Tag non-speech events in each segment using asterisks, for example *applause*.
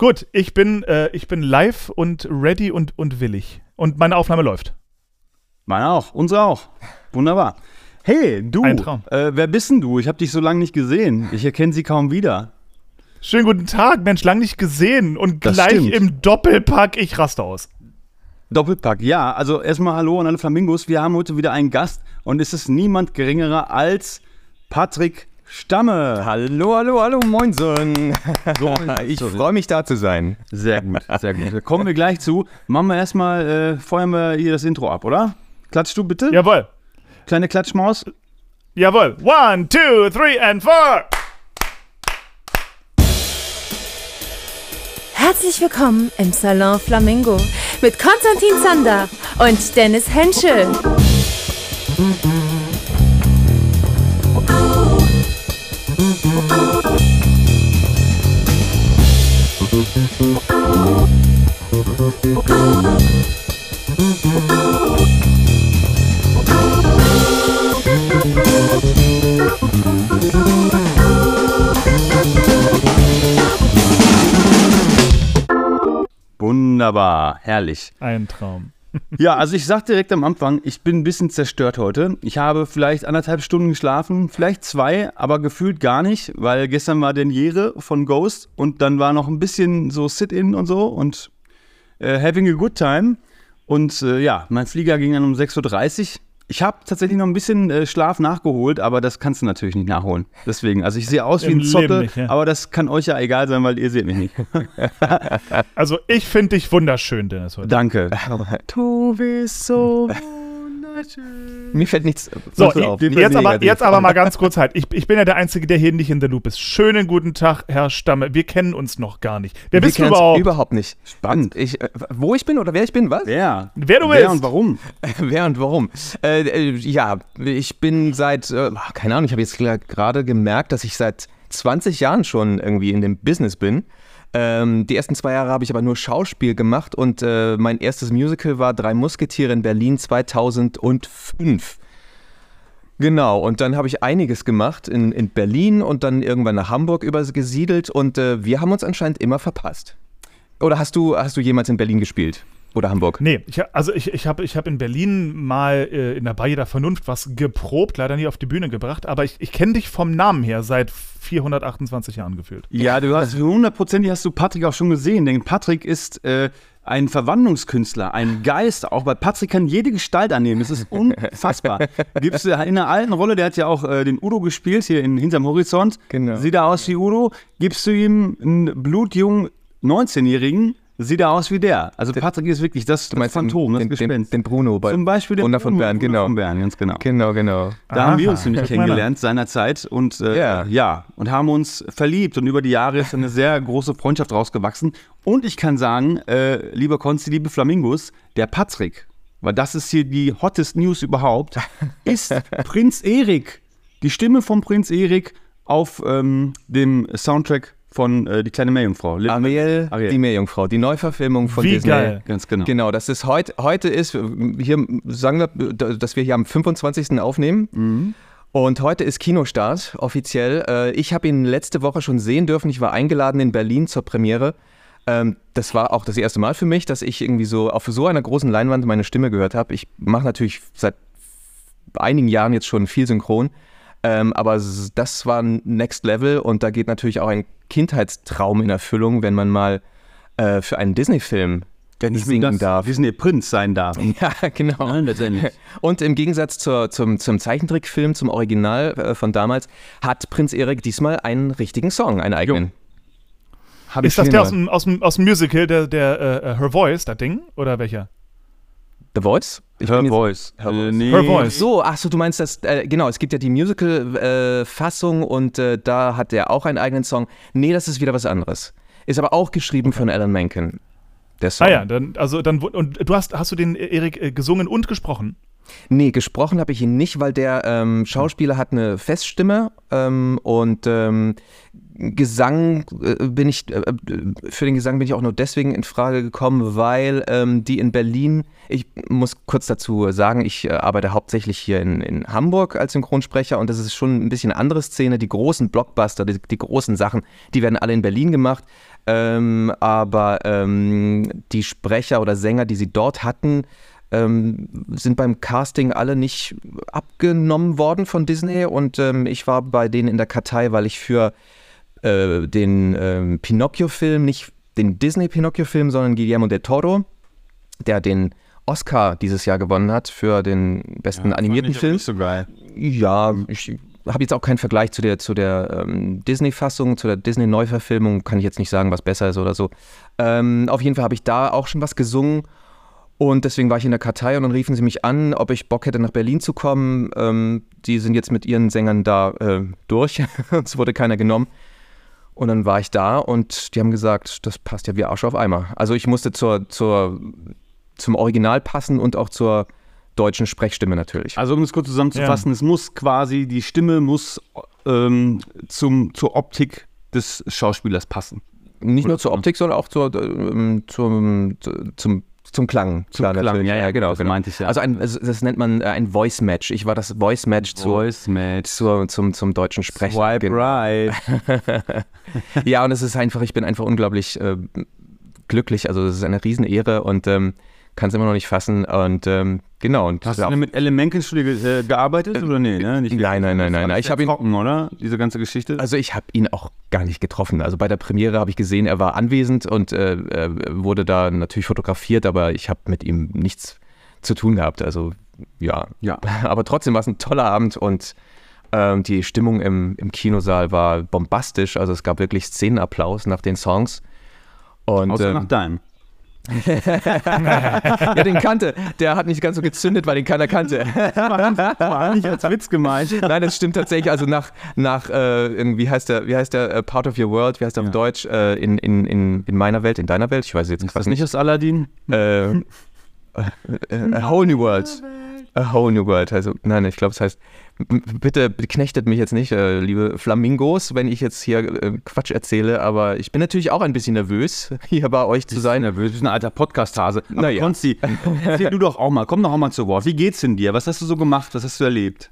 Gut, ich bin, äh, ich bin live und ready und, und willig. Und meine Aufnahme läuft. Meine auch, unsere auch. Wunderbar. Hey, du, Ein Traum. äh, wer bist denn du? Ich habe dich so lange nicht gesehen. Ich erkenne sie kaum wieder. Schönen guten Tag, Mensch, lang nicht gesehen. Und Das gleich stimmt. im Doppelpack, ich raste aus. Doppelpack, ja. Also erstmal Hallo an alle Flamingos. Wir haben heute wieder einen Gast und es ist niemand geringerer als Patrick Stamme. Hallo, hallo, hallo, Moinsen. *laughs* ich freue mich da zu sein. Sehr gut, sehr gut. Da kommen wir gleich zu. Machen wir erstmal, äh, feuern wir hier das Intro ab, oder? Klatschst du bitte? Jawohl, Kleine Klatschmaus. jawohl. One, two, three and four. Herzlich willkommen im Salon Flamingo mit Konstantin Zander und Dennis Henschel. Wunderbar, herrlich. Ein Traum. *laughs* Ja, also ich sag direkt am Anfang, ich bin ein bisschen zerstört heute. Ich habe vielleicht anderthalb Stunden geschlafen, vielleicht zwei, aber gefühlt gar nicht, weil gestern war Deniere von Ghost und dann war noch ein bisschen so Sit-In und so und äh, having a good time. Und äh, ja, mein Flieger ging dann um 6.30 Uhr. Ich habe tatsächlich noch ein bisschen äh, Schlaf nachgeholt, aber das kannst du natürlich nicht nachholen. Deswegen, also ich sehe aus wie ein Zottel, nicht, ja. aber das kann euch ja egal sein, weil ihr seht mich nicht. *laughs* Also, ich finde dich wunderschön, Dennis, heute. Danke. *laughs* Du bist so wunderschön. Mir fällt nichts So, nichts ich, auf. jetzt, aber, jetzt aber mal ganz kurz halt. Ich, ich bin ja der Einzige, der hier nicht in der Loop ist. Schönen guten Tag, Herr Stamme. Wir kennen uns noch gar nicht. Wer Wir bist du überhaupt? Überhaupt nicht. Spannend. Ich, äh, wo ich bin oder wer ich bin, was? Wer? Wer du Wer bist. und warum? *laughs* Wer und warum? Äh, äh, ja, ich bin seit, äh, keine Ahnung, ich habe jetzt gerade gemerkt, dass ich seit 20 Jahren schon irgendwie in dem Business bin. Ähm, die ersten zwei Jahre habe ich aber nur Schauspiel gemacht und äh, mein erstes Musical war Drei Musketiere in Berlin 2005. Genau, und dann habe ich einiges gemacht in, in Berlin und dann irgendwann nach Hamburg übergesiedelt und äh, wir haben uns anscheinend immer verpasst. Oder hast du, hast du jemals in Berlin gespielt? Oder Hamburg? Nee, ich, also ich, ich habe ich hab in Berlin mal äh, in der Bayer der Vernunft was geprobt, leider nie auf die Bühne gebracht, aber ich, ich kenne dich vom Namen her seit 428 Jahren gefühlt. Ja, du hast hundertprozentig hast du Patrick auch schon gesehen, denn Patrick ist äh, ein Verwandlungskünstler, ein Geist auch, weil Patrick kann jede Gestalt annehmen. Das ist *laughs* unfassbar. Gibst du in einer alten Rolle, der hat ja auch äh, den Udo gespielt hier in Hinterm Horizont. Genau. Sieht er aus wie Udo? Gibst du ihm einen blutjungen 19-Jährigen? Sieht er aus wie der. Also Patrick ist wirklich das, das Phantom, das den, den, Gespenst. den Bruno bei Zum Beispiel den Wunder von Bern, Bruno genau. Von Bern, ganz genau. Genau, genau. Da haben wir Aha, uns nämlich kennengelernt seinerzeit und äh, Ja. ja, und haben uns verliebt und über die Jahre ist eine sehr große Freundschaft rausgewachsen. Und ich kann sagen, äh, lieber Konsti, liebe Flamingos, der Patrick, weil das ist hier die hottest News überhaupt, *laughs* ist Prinz Erik. Die Stimme von Prinz Erik auf ähm, dem Soundtrack von äh, Die kleine Meerjungfrau. Lin- Ariel, Ariel. die Meerjungfrau, die Neuverfilmung von Wie Disney. geil. Ganz genau. Genau, das ist heute, heute ist, hier sagen wir, dass wir hier am 25. aufnehmen. Mhm. Und heute ist Kinostart, offiziell. Äh, Ich habe ihn letzte Woche schon sehen dürfen. Ich war eingeladen in Berlin zur Premiere. Ähm, Das war auch das erste Mal für mich, dass ich irgendwie so auf so einer großen Leinwand meine Stimme gehört habe. Ich mache natürlich seit einigen Jahren jetzt schon viel synchron. Ähm, aber das war ein Next Level und da geht natürlich auch ein Kindheitstraum in Erfüllung, wenn man mal äh, für einen Disney-Film singen das darf. Disney Prinz sein darf. *laughs* Ja, genau. Ja, letztendlich. *laughs* Und im Gegensatz zur, zum, zum Zeichentrickfilm, zum Original äh, von damals, hat Prinz Erik diesmal einen richtigen Song, einen eigenen. Hab Ist das der aus dem, aus, dem, aus dem Musical, der, der äh, Her Voice, das Ding? Oder welcher? The Voice? Ich Her Voice. Her Äh, Voice. nee. Her Voice. So, ach so, du meinst das, äh, genau, es gibt ja die Musical-Fassung und äh, da hat er auch einen eigenen Song. Nee, das ist wieder was anderes. Ist aber auch geschrieben von Alan Menken. Der Song. Ah ja, dann, also dann, und du hast, hast du den Erik äh, gesungen und gesprochen? Nee, gesprochen habe ich ihn nicht, weil der ähm, Schauspieler hat eine Feststimme ähm, und ähm, Gesang äh, bin ich, äh, für den Gesang bin ich auch nur deswegen in Frage gekommen, weil ähm, die in Berlin, ich muss kurz dazu sagen, ich äh, arbeite hauptsächlich hier in, in Hamburg als Synchronsprecher und das ist schon ein bisschen eine andere Szene. Die großen Blockbuster, die, die großen Sachen, die werden alle in Berlin gemacht. Ähm, aber ähm, die Sprecher oder Sänger, die sie dort hatten, ähm, sind beim Casting alle nicht abgenommen worden von Disney und ähm, ich war bei denen in der Kartei, weil ich für äh, den äh, Pinocchio-Film, nicht den Disney-Pinocchio-Film, sondern Guillermo del Toro, der den Oscar dieses Jahr gewonnen hat für den besten Ja, animierten Film. Nicht so geil. Ja, ich habe jetzt auch keinen Vergleich zu der, zu der ähm, Disney-Fassung, zu der Disney-Neuverfilmung. Kann ich jetzt nicht sagen, was besser ist oder so. Ähm, auf jeden Fall habe ich da auch schon was gesungen. Und deswegen war ich in der Kartei und dann riefen sie mich an, ob ich Bock hätte, nach Berlin zu kommen. Ähm, die sind jetzt mit ihren Sängern da äh, durch. *laughs* es wurde keiner genommen. Und dann war ich da und die haben gesagt, das passt ja wie Arsch auf Eimer. Also ich musste zur, zur, zum Original passen und auch zur deutschen Sprechstimme natürlich. Also um es kurz zusammenzufassen, es muss quasi, die Stimme muss ähm, zum, zur Optik des Schauspielers passen. Nicht nur zur Optik, sondern auch zur, ähm, zum, zum, zum Klang. Zum Klar, Klang, natürlich. ja, ja, genau, das meinte ich ja. Also ein, also das nennt man äh, ein Voice Match. Ich war das Voice Match zur, Voice Match. zur, zum, zum deutschen Sprechen. Swipe Genau. right. *laughs* Ja, und es ist einfach, ich bin einfach unglaublich äh, glücklich. Also es ist eine Riesenehre und ähm, kann es immer noch nicht fassen. Und ähm, genau. Und Hast du denn mit Elle Menkenstudio ge äh, gearbeitet oder nee? Ne? Nicht Nein, nein, nein, nein, nein. Ich Ich habe ihn- trocken, oder? Diese ganze Geschichte. Also ich habe ihn auch gar nicht getroffen. Also bei der Premiere habe ich gesehen, er war anwesend und äh, äh, wurde da natürlich fotografiert, aber ich habe mit ihm nichts zu tun gehabt. Also ja. Ja. *laughs* Aber trotzdem war es ein toller Abend und ähm, die Stimmung im, im Kinosaal war bombastisch. Also es gab wirklich Szenenapplaus nach den Songs. Und Außer ähm, nach deinem. *laughs* ja, den kannte. Der hat nicht ganz so gezündet, weil den keiner kannte. War nicht als Witz gemeint. Nein, das stimmt tatsächlich. Also nach, nach äh, wie heißt der, wie heißt der, äh, Part of Your World, wie heißt der Ja. auf Deutsch, äh, in, in, in, in meiner Welt, in deiner Welt, ich weiß jetzt Ist gerade das nicht aus Aladdin? Äh, *laughs* äh, a Whole New World. A Whole New World. Also, nein, ich glaube, es heißt, bitte knechtet mich jetzt nicht, äh, liebe Flamingos, wenn ich jetzt hier äh, Quatsch erzähle, aber ich bin natürlich auch ein bisschen nervös, *laughs* hier bei euch zu sein. nervös. Du bist ein alter Podcast-Hase. Naja. Konsti, *laughs* erzähl du doch auch mal. Komm doch auch mal zu Wort. Wie geht's denn dir? Was hast du so gemacht? Was hast du erlebt?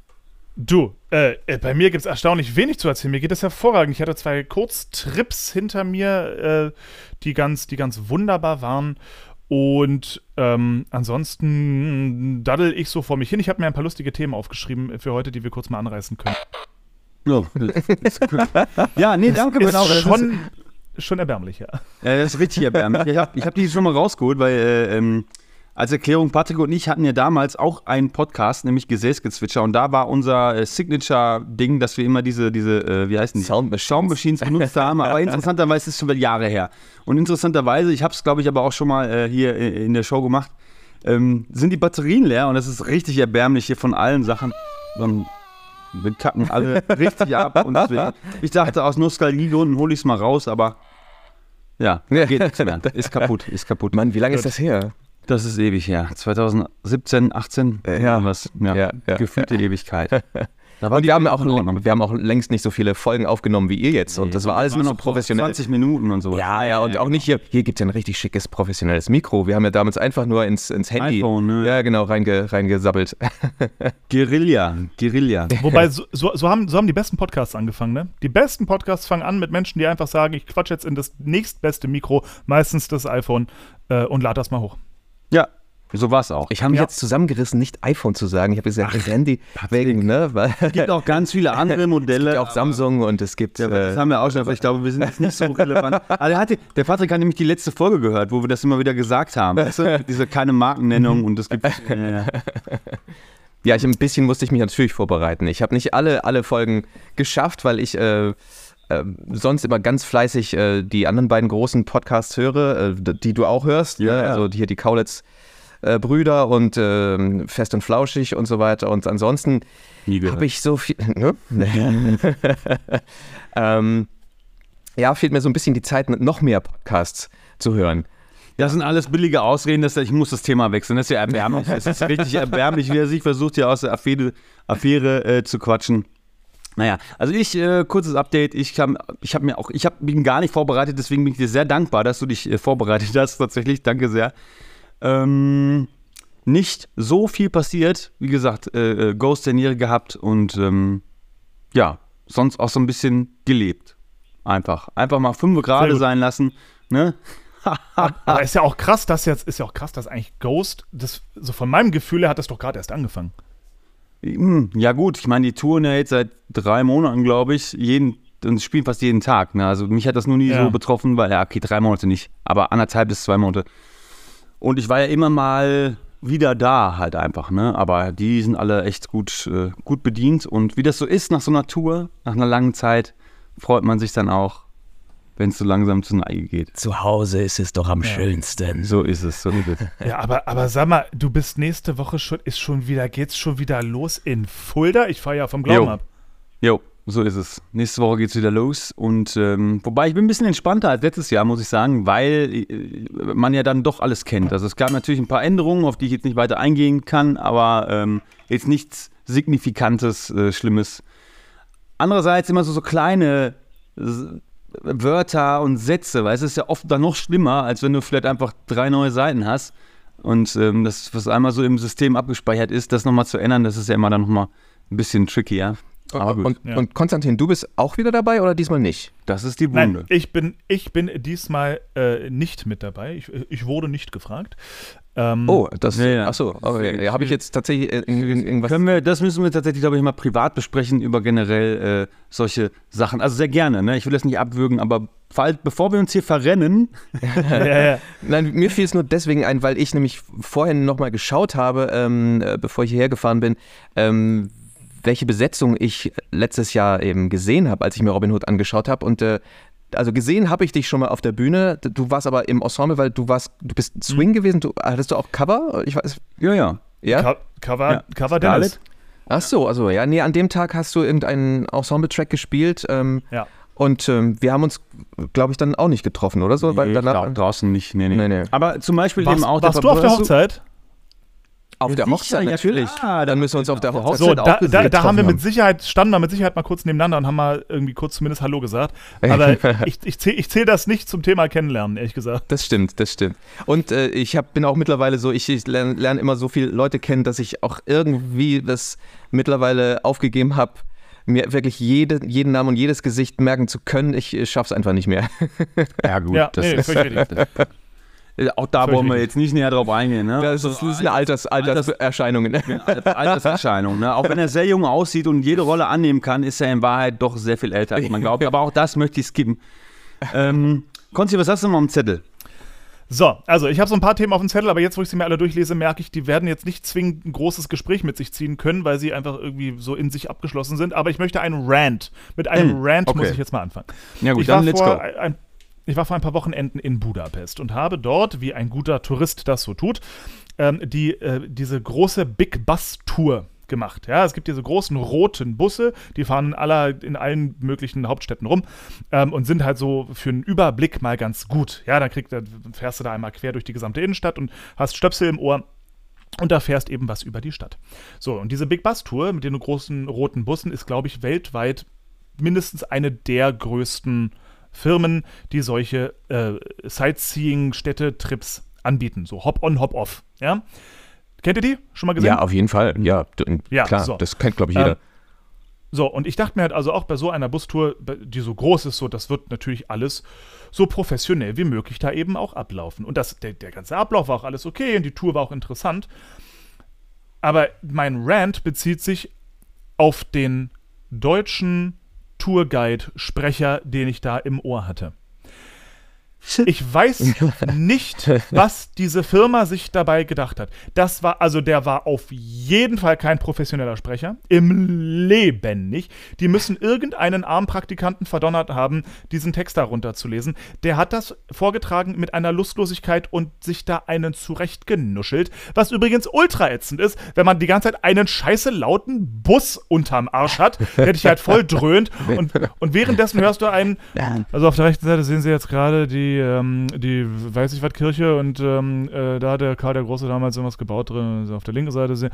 Du, äh, äh, bei mir gibt es erstaunlich wenig zu erzählen. Mir geht es hervorragend. Ich hatte zwei Kurztrips hinter mir, äh, die, ganz, die ganz wunderbar waren. Und ähm, ansonsten daddel ich so vor mich hin. Ich habe mir ein paar lustige Themen aufgeschrieben für heute, die wir kurz mal anreißen können. Ja, ja nee, danke. Ist genau, das schon, schon erbärmlich, ja. Ja, das ist richtig erbärmlich. Ich habe hab die schon mal rausgeholt, weil äh, ähm, als Erklärung, Patrick und ich hatten ja damals auch einen Podcast, nämlich Gesäßgezwitscher. Und da war unser äh, Signature-Ding, dass wir immer diese, diese äh, wie heißen die? Sound Machines. Sound Machines benutzt haben. Aber *laughs* interessanterweise ist es schon Jahre her. Und interessanterweise, ich habe es, glaube ich, aber auch schon mal äh, hier äh, in der Show gemacht, ähm, sind die Batterien leer. Und das ist richtig erbärmlich hier von allen Sachen. Dann wir kacken alle richtig ab. Und *laughs* deswegen, ich dachte, aus Nostalgiegründen hole ich es mal raus, aber ja, Ja. geht nichts mehr. Ist kaputt, ist kaputt. Mann, wie lange ist das her? Das ist ewig her. 2017, 18, Äh, ja. was? Ja, Ja, ja, gefühlte *laughs* Ewigkeit. Da war Und wir haben, auch, wir haben auch längst nicht so viele Folgen aufgenommen wie ihr jetzt. Und das war alles nur noch so professionell. 20 Minuten und so. Ja, ja, und auch nicht hier. Hier gibt es ja ein richtig schickes professionelles Mikro. Wir haben ja damals einfach nur ins, ins Handy. iPhone, ne? Ja, genau, reinge, reingesabbelt. *laughs* Guerilla, Guerilla. Wobei, so, so, so, haben, so haben die besten Podcasts angefangen, ne? Die besten Podcasts fangen an mit Menschen, die einfach sagen, ich quatsch jetzt in das nächstbeste Mikro, meistens das iPhone, äh, und lad das mal hoch. Ja, so war es auch. Ich habe mich Ja. jetzt zusammengerissen, nicht iPhone zu sagen. Ich habe gesagt, Handy wegen, ne? Weil Es gibt auch ganz viele andere Modelle. *laughs* es gibt auch Samsung und es gibt. Ja, das äh, haben wir auch schon, aber ich glaube, wir sind jetzt nicht so relevant. *laughs* Aber der, hatte, der Patrick hat nämlich die letzte Folge gehört, wo wir das immer wieder gesagt haben. Weißt du? *laughs* Diese keine Markennennung und das gibt. Ja, ja. Ja, ich, ein bisschen musste ich mich natürlich vorbereiten. Ich habe nicht alle, alle Folgen geschafft, weil ich äh, äh, sonst immer ganz fleißig äh, die anderen beiden großen Podcasts höre, äh, die du auch hörst. Ja, ne? ja. Also hier die Kaulitz äh, Brüder und ähm, Fest und Flauschig und so weiter. Und ansonsten habe ich so viel. *laughs* Ne? *laughs* ähm, ja, fehlt mir so ein bisschen die Zeit, noch mehr Podcasts zu hören. Das sind alles billige Ausreden, dass ich muss das Thema wechseln. Das ist ja erbärmlich. Es ist richtig *laughs* erbärmlich, wie er sich versucht, hier aus der Affäre, Affäre äh, zu quatschen. Naja, also ich, äh, kurzes Update, ich, hab, ich habe mir auch, ich hab, bin gar nicht vorbereitet, deswegen bin ich dir sehr dankbar, dass du dich äh, vorbereitet hast, tatsächlich, danke sehr. Ähm, nicht so viel passiert, wie gesagt, äh, äh Ghost der Niere gehabt und ähm, ja, sonst auch so ein bisschen gelebt. Einfach, einfach mal fünf gerade sein lassen, ne? Aber ist ja auch krass, dass jetzt, ist ja auch krass, dass eigentlich Ghost, das, so von meinem Gefühl her hat das doch gerade erst angefangen. Hm, ja, gut, ich meine, die touren ja jetzt seit drei Monaten, glaube ich, jeden, und spielen fast jeden Tag. Ne? Also mich hat das nur nie ja. so betroffen, weil, ja, okay, drei Monate nicht, aber anderthalb bis zwei Monate. Und ich war ja immer mal wieder da, halt einfach, ne? Aber die sind alle echt gut, äh, gut bedient. Und wie das so ist nach so einer Tour, nach einer langen Zeit, freut man sich dann auch, wenn es so langsam zu Neige geht. Zu Hause ist es doch am ja. schönsten. So ist es, so ist es. *laughs* Ja, aber, aber sag mal, du bist nächste Woche schon, ist schon wieder, geht's schon wieder los in Fulda? Ich fahre ja vom Glauben jo. ab. Jo, so ist es. Nächste Woche geht's wieder los. Und ähm, wobei ich bin ein bisschen entspannter als letztes Jahr, muss ich sagen, weil äh, man ja dann doch alles kennt. Also es gab natürlich ein paar Änderungen, auf die ich jetzt nicht weiter eingehen kann, aber ähm, jetzt nichts Signifikantes, äh, Schlimmes. Andererseits immer so, so kleine Wörter und Sätze, weil es ist ja oft dann noch schlimmer, als wenn du vielleicht einfach drei neue Seiten hast. Und ähm, das, was einmal so im System abgespeichert ist, das nochmal zu ändern, das ist ja immer dann nochmal ein bisschen trickier. Aber gut. Und, ja. und, Konstantin, du bist auch wieder dabei oder diesmal nicht? Das ist die Wunde. Nein, ich bin, ich bin diesmal äh, nicht mit dabei. Ich, ich wurde nicht gefragt. Ähm, oh, das. Ja, ja. Achso, okay. ja, habe ich jetzt tatsächlich äh, irgendwas. Können wir, das müssen wir tatsächlich, glaube ich, mal privat besprechen über generell äh, solche Sachen. Also sehr gerne, ne? Ich will das nicht abwürgen, aber bevor wir uns hier verrennen. *laughs* Nein, mir fiel es nur deswegen ein, weil ich nämlich vorhin nochmal geschaut habe, ähm, äh, bevor ich hierher gefahren bin, ähm, welche Besetzung ich letztes Jahr eben gesehen habe, als ich mir Robin Hood angeschaut habe. Und äh, also gesehen habe ich dich schon mal auf der Bühne. Du warst aber im Ensemble, weil du warst, du bist Swing mhm. gewesen. Du, hattest du auch Cover? Ich weiß. Ja, ja. Ja. Co Cover, ja. Cover Dallas. Ach so, also ja, nee, an dem Tag hast du irgendeinen Ensemble-Track gespielt. Ähm, ja. Und ähm, wir haben uns, glaube ich, dann auch nicht getroffen, oder so? Nee, Weil danach, draußen nicht, nee, nee. nee, nee. Aber zum Beispiel warst, eben auch warst du auf der Hochzeit? Auf der Hochzeit natürlich. Ja, dann müssen wir uns auf der Hochzeit so, da, da, da haben wir mit Sicherheit, standen wir mit Sicherheit mal kurz nebeneinander und haben mal irgendwie kurz zumindest Hallo gesagt. Aber *laughs* ich, ich zähle ich zähl das nicht zum Thema Kennenlernen, ehrlich gesagt. Das stimmt, das stimmt. Und äh, ich hab, bin auch mittlerweile so, ich, ich lerne lern immer so viele Leute kennen, dass ich auch irgendwie das mittlerweile aufgegeben habe, mir wirklich jede, jeden Namen und jedes Gesicht merken zu können. Ich, ich es einfach nicht mehr. *laughs* ja, gut. Ja, das nee, ist Äh, *laughs* auch da wollen wir jetzt nicht näher drauf eingehen. Ne? Das, ist, das ist eine Alters, Alterserscheinung. Ne? Alterserscheinung. Ne? Auch wenn er sehr jung aussieht und jede Rolle annehmen kann, ist er in Wahrheit doch sehr viel älter, als man glaubt. Aber auch das möchte ich skippen. Ähm, Konzi, was hast du noch am Zettel? So, also ich habe so ein paar Themen auf dem Zettel, aber jetzt, wo ich sie mir alle durchlese, merke ich, die werden jetzt nicht zwingend ein großes Gespräch mit sich ziehen können, weil sie einfach irgendwie so in sich abgeschlossen sind. Aber ich möchte einen Rant. Mit einem hm, Rant okay. muss ich jetzt mal anfangen. Ja gut, ich dann let's go. Ein, ich war vor ein paar Wochenenden in Budapest und habe dort, wie ein guter Tourist das so tut, ähm, die, äh, diese große Big Bus Tour gemacht. Ja, es gibt diese großen roten Busse, die fahren in, aller, in allen möglichen Hauptstädten rum ähm, und sind halt so für einen Überblick mal ganz gut. Ja, dann, krieg, dann fährst du da einmal quer durch die gesamte Innenstadt und hast Stöpsel im Ohr. Und da fährst eben was über die Stadt. So, und diese Big Bus Tour mit den großen roten Bussen ist, glaube ich, weltweit mindestens eine der größten Firmen, die solche äh, Sightseeing-Städte-Trips anbieten. So Hop-on, Hop-off. Ja? Kennt ihr die? Schon mal gesehen? Ja, auf jeden Fall. Ja, ja klar. So. Das kennt, glaube ich, jeder. Ähm, so, und ich dachte mir halt also auch bei so einer Bustour, die so groß ist, so, das wird natürlich alles so professionell wie möglich da eben auch ablaufen. Und das, der, der ganze Ablauf war auch alles okay und die Tour war auch interessant. Aber mein Rant bezieht sich auf den deutschen Tourguide-Sprecher, den ich da im Ohr hatte. *laughs* Ich weiß nicht, was diese Firma sich dabei gedacht hat. Das war, also der war auf jeden Fall kein professioneller Sprecher. Im Leben nicht. Die müssen irgendeinen Armpraktikanten verdonnert haben, diesen Text darunter zu lesen. Der hat das vorgetragen mit einer Lustlosigkeit und sich da einen zurechtgenuschelt. Was übrigens ultra ätzend ist, wenn man die ganze Zeit einen scheiße lauten Bus unterm Arsch hat, der dich halt voll dröhnt. *laughs* Und, und währenddessen hörst du einen, also auf der rechten Seite sehen Sie jetzt gerade die ähm, die weiß ich was Kirche und ähm, äh, da hat der Karl der Große damals irgendwas gebaut drin. Auf der linken Seite sehen.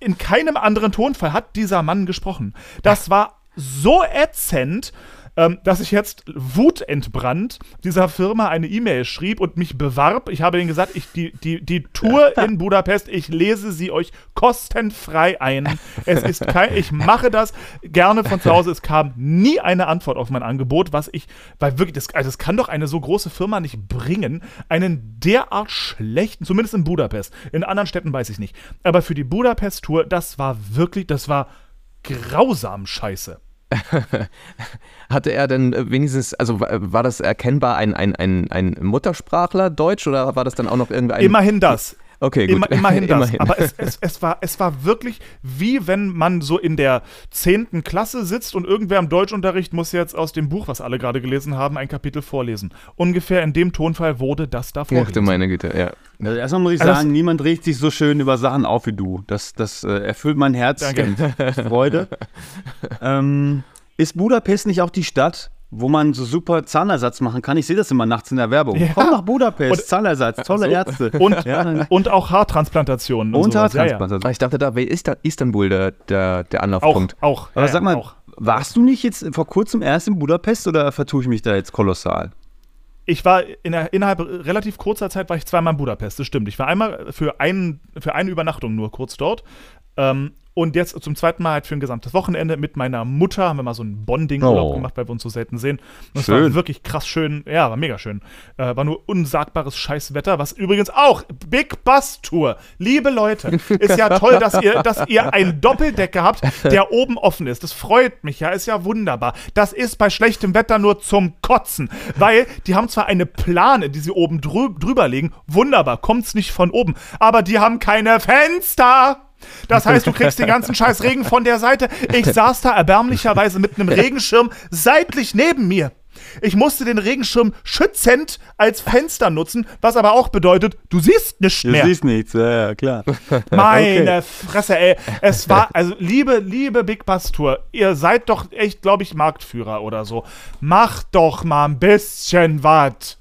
In keinem anderen Tonfall hat dieser Mann gesprochen. Das war so ätzend, ähm, dass ich jetzt wutentbrannt dieser Firma eine E-Mail schrieb und mich bewarb. Ich habe denen gesagt, ich, die, die, die Tour in Budapest, ich lese sie euch kostenfrei ein. Es ist kein, ich mache das gerne von zu Hause. Es kam nie eine Antwort auf mein Angebot, was ich, weil wirklich, das, also das kann doch eine so große Firma nicht bringen, einen derart schlechten, zumindest in Budapest. In anderen Städten weiß ich nicht. Aber für die Budapest-Tour, das war wirklich, das war grausam scheiße. *laughs* Hatte er denn äh, wenigstens, also war das erkennbar ein, ein, ein, ein Muttersprachler Deutsch oder war das dann auch noch irgendein. Immerhin das. Okay, gut. Immer, immerhin *laughs* das. immerhin. Aber es, es, es, war, es war wirklich wie wenn man so in der 10. Klasse sitzt und irgendwer im Deutschunterricht muss jetzt aus dem Buch, was alle gerade gelesen haben, ein Kapitel vorlesen. Ungefähr in dem Tonfall wurde das da vorgelesen. Ach du meine Güte, ja. Also erstmal muss ich also sagen, niemand regt sich so schön über Sachen auf wie du. Das, das äh, erfüllt mein Herz mit Freude. *laughs* ähm, ist Budapest nicht auch die Stadt, wo man so super Zahnersatz machen kann. Ich sehe das immer nachts in der Werbung. Ja. Komm nach Budapest, und, Zahnersatz, tolle so. Ärzte. *laughs* Und, ja. und auch Haartransplantationen. Und, und Haartransplantationen. Ja, ich dachte, da ist Istanbul der, der, der Anlaufpunkt. Auch, auch. Aber sag mal, auch. warst du nicht jetzt vor kurzem erst in Budapest oder vertue ich mich da jetzt kolossal? Ich war in der, innerhalb relativ kurzer Zeit war ich zweimal in Budapest, das stimmt. Ich war einmal für, ein, für eine Übernachtung nur kurz dort. Ähm, und jetzt zum zweiten Mal halt für ein gesamtes Wochenende mit meiner Mutter haben wir mal so ein Bonding-Urlaub oh. gemacht, weil wir uns so selten sehen. Und es war wirklich krass schön. Ja, war mega schön. Äh, war nur unsagbares Scheißwetter, was übrigens auch Big Bus Tour. Liebe Leute, ist ja toll, dass ihr, dass ihr einen Doppeldecker habt, der oben offen ist. Das freut mich ja, ist ja wunderbar. Das ist bei schlechtem Wetter nur zum Kotzen, weil die haben zwar eine Plane, die sie oben drü drüber legen. Wunderbar, kommt's nicht von oben. Aber die haben keine Fenster. Das heißt, du kriegst den *laughs* ganzen scheiß Regen von der Seite. Ich *laughs* saß da erbärmlicherweise mit einem Regenschirm seitlich neben mir. Ich musste den Regenschirm schützend als Fenster nutzen, was aber auch bedeutet, du siehst nichts mehr. Du siehst nichts, ja, ja klar. *laughs* Meine okay. Fresse, ey. Es war, also liebe, liebe Big Bass Tour, ihr seid doch echt, glaube ich, Marktführer oder so. Macht doch mal ein bisschen was.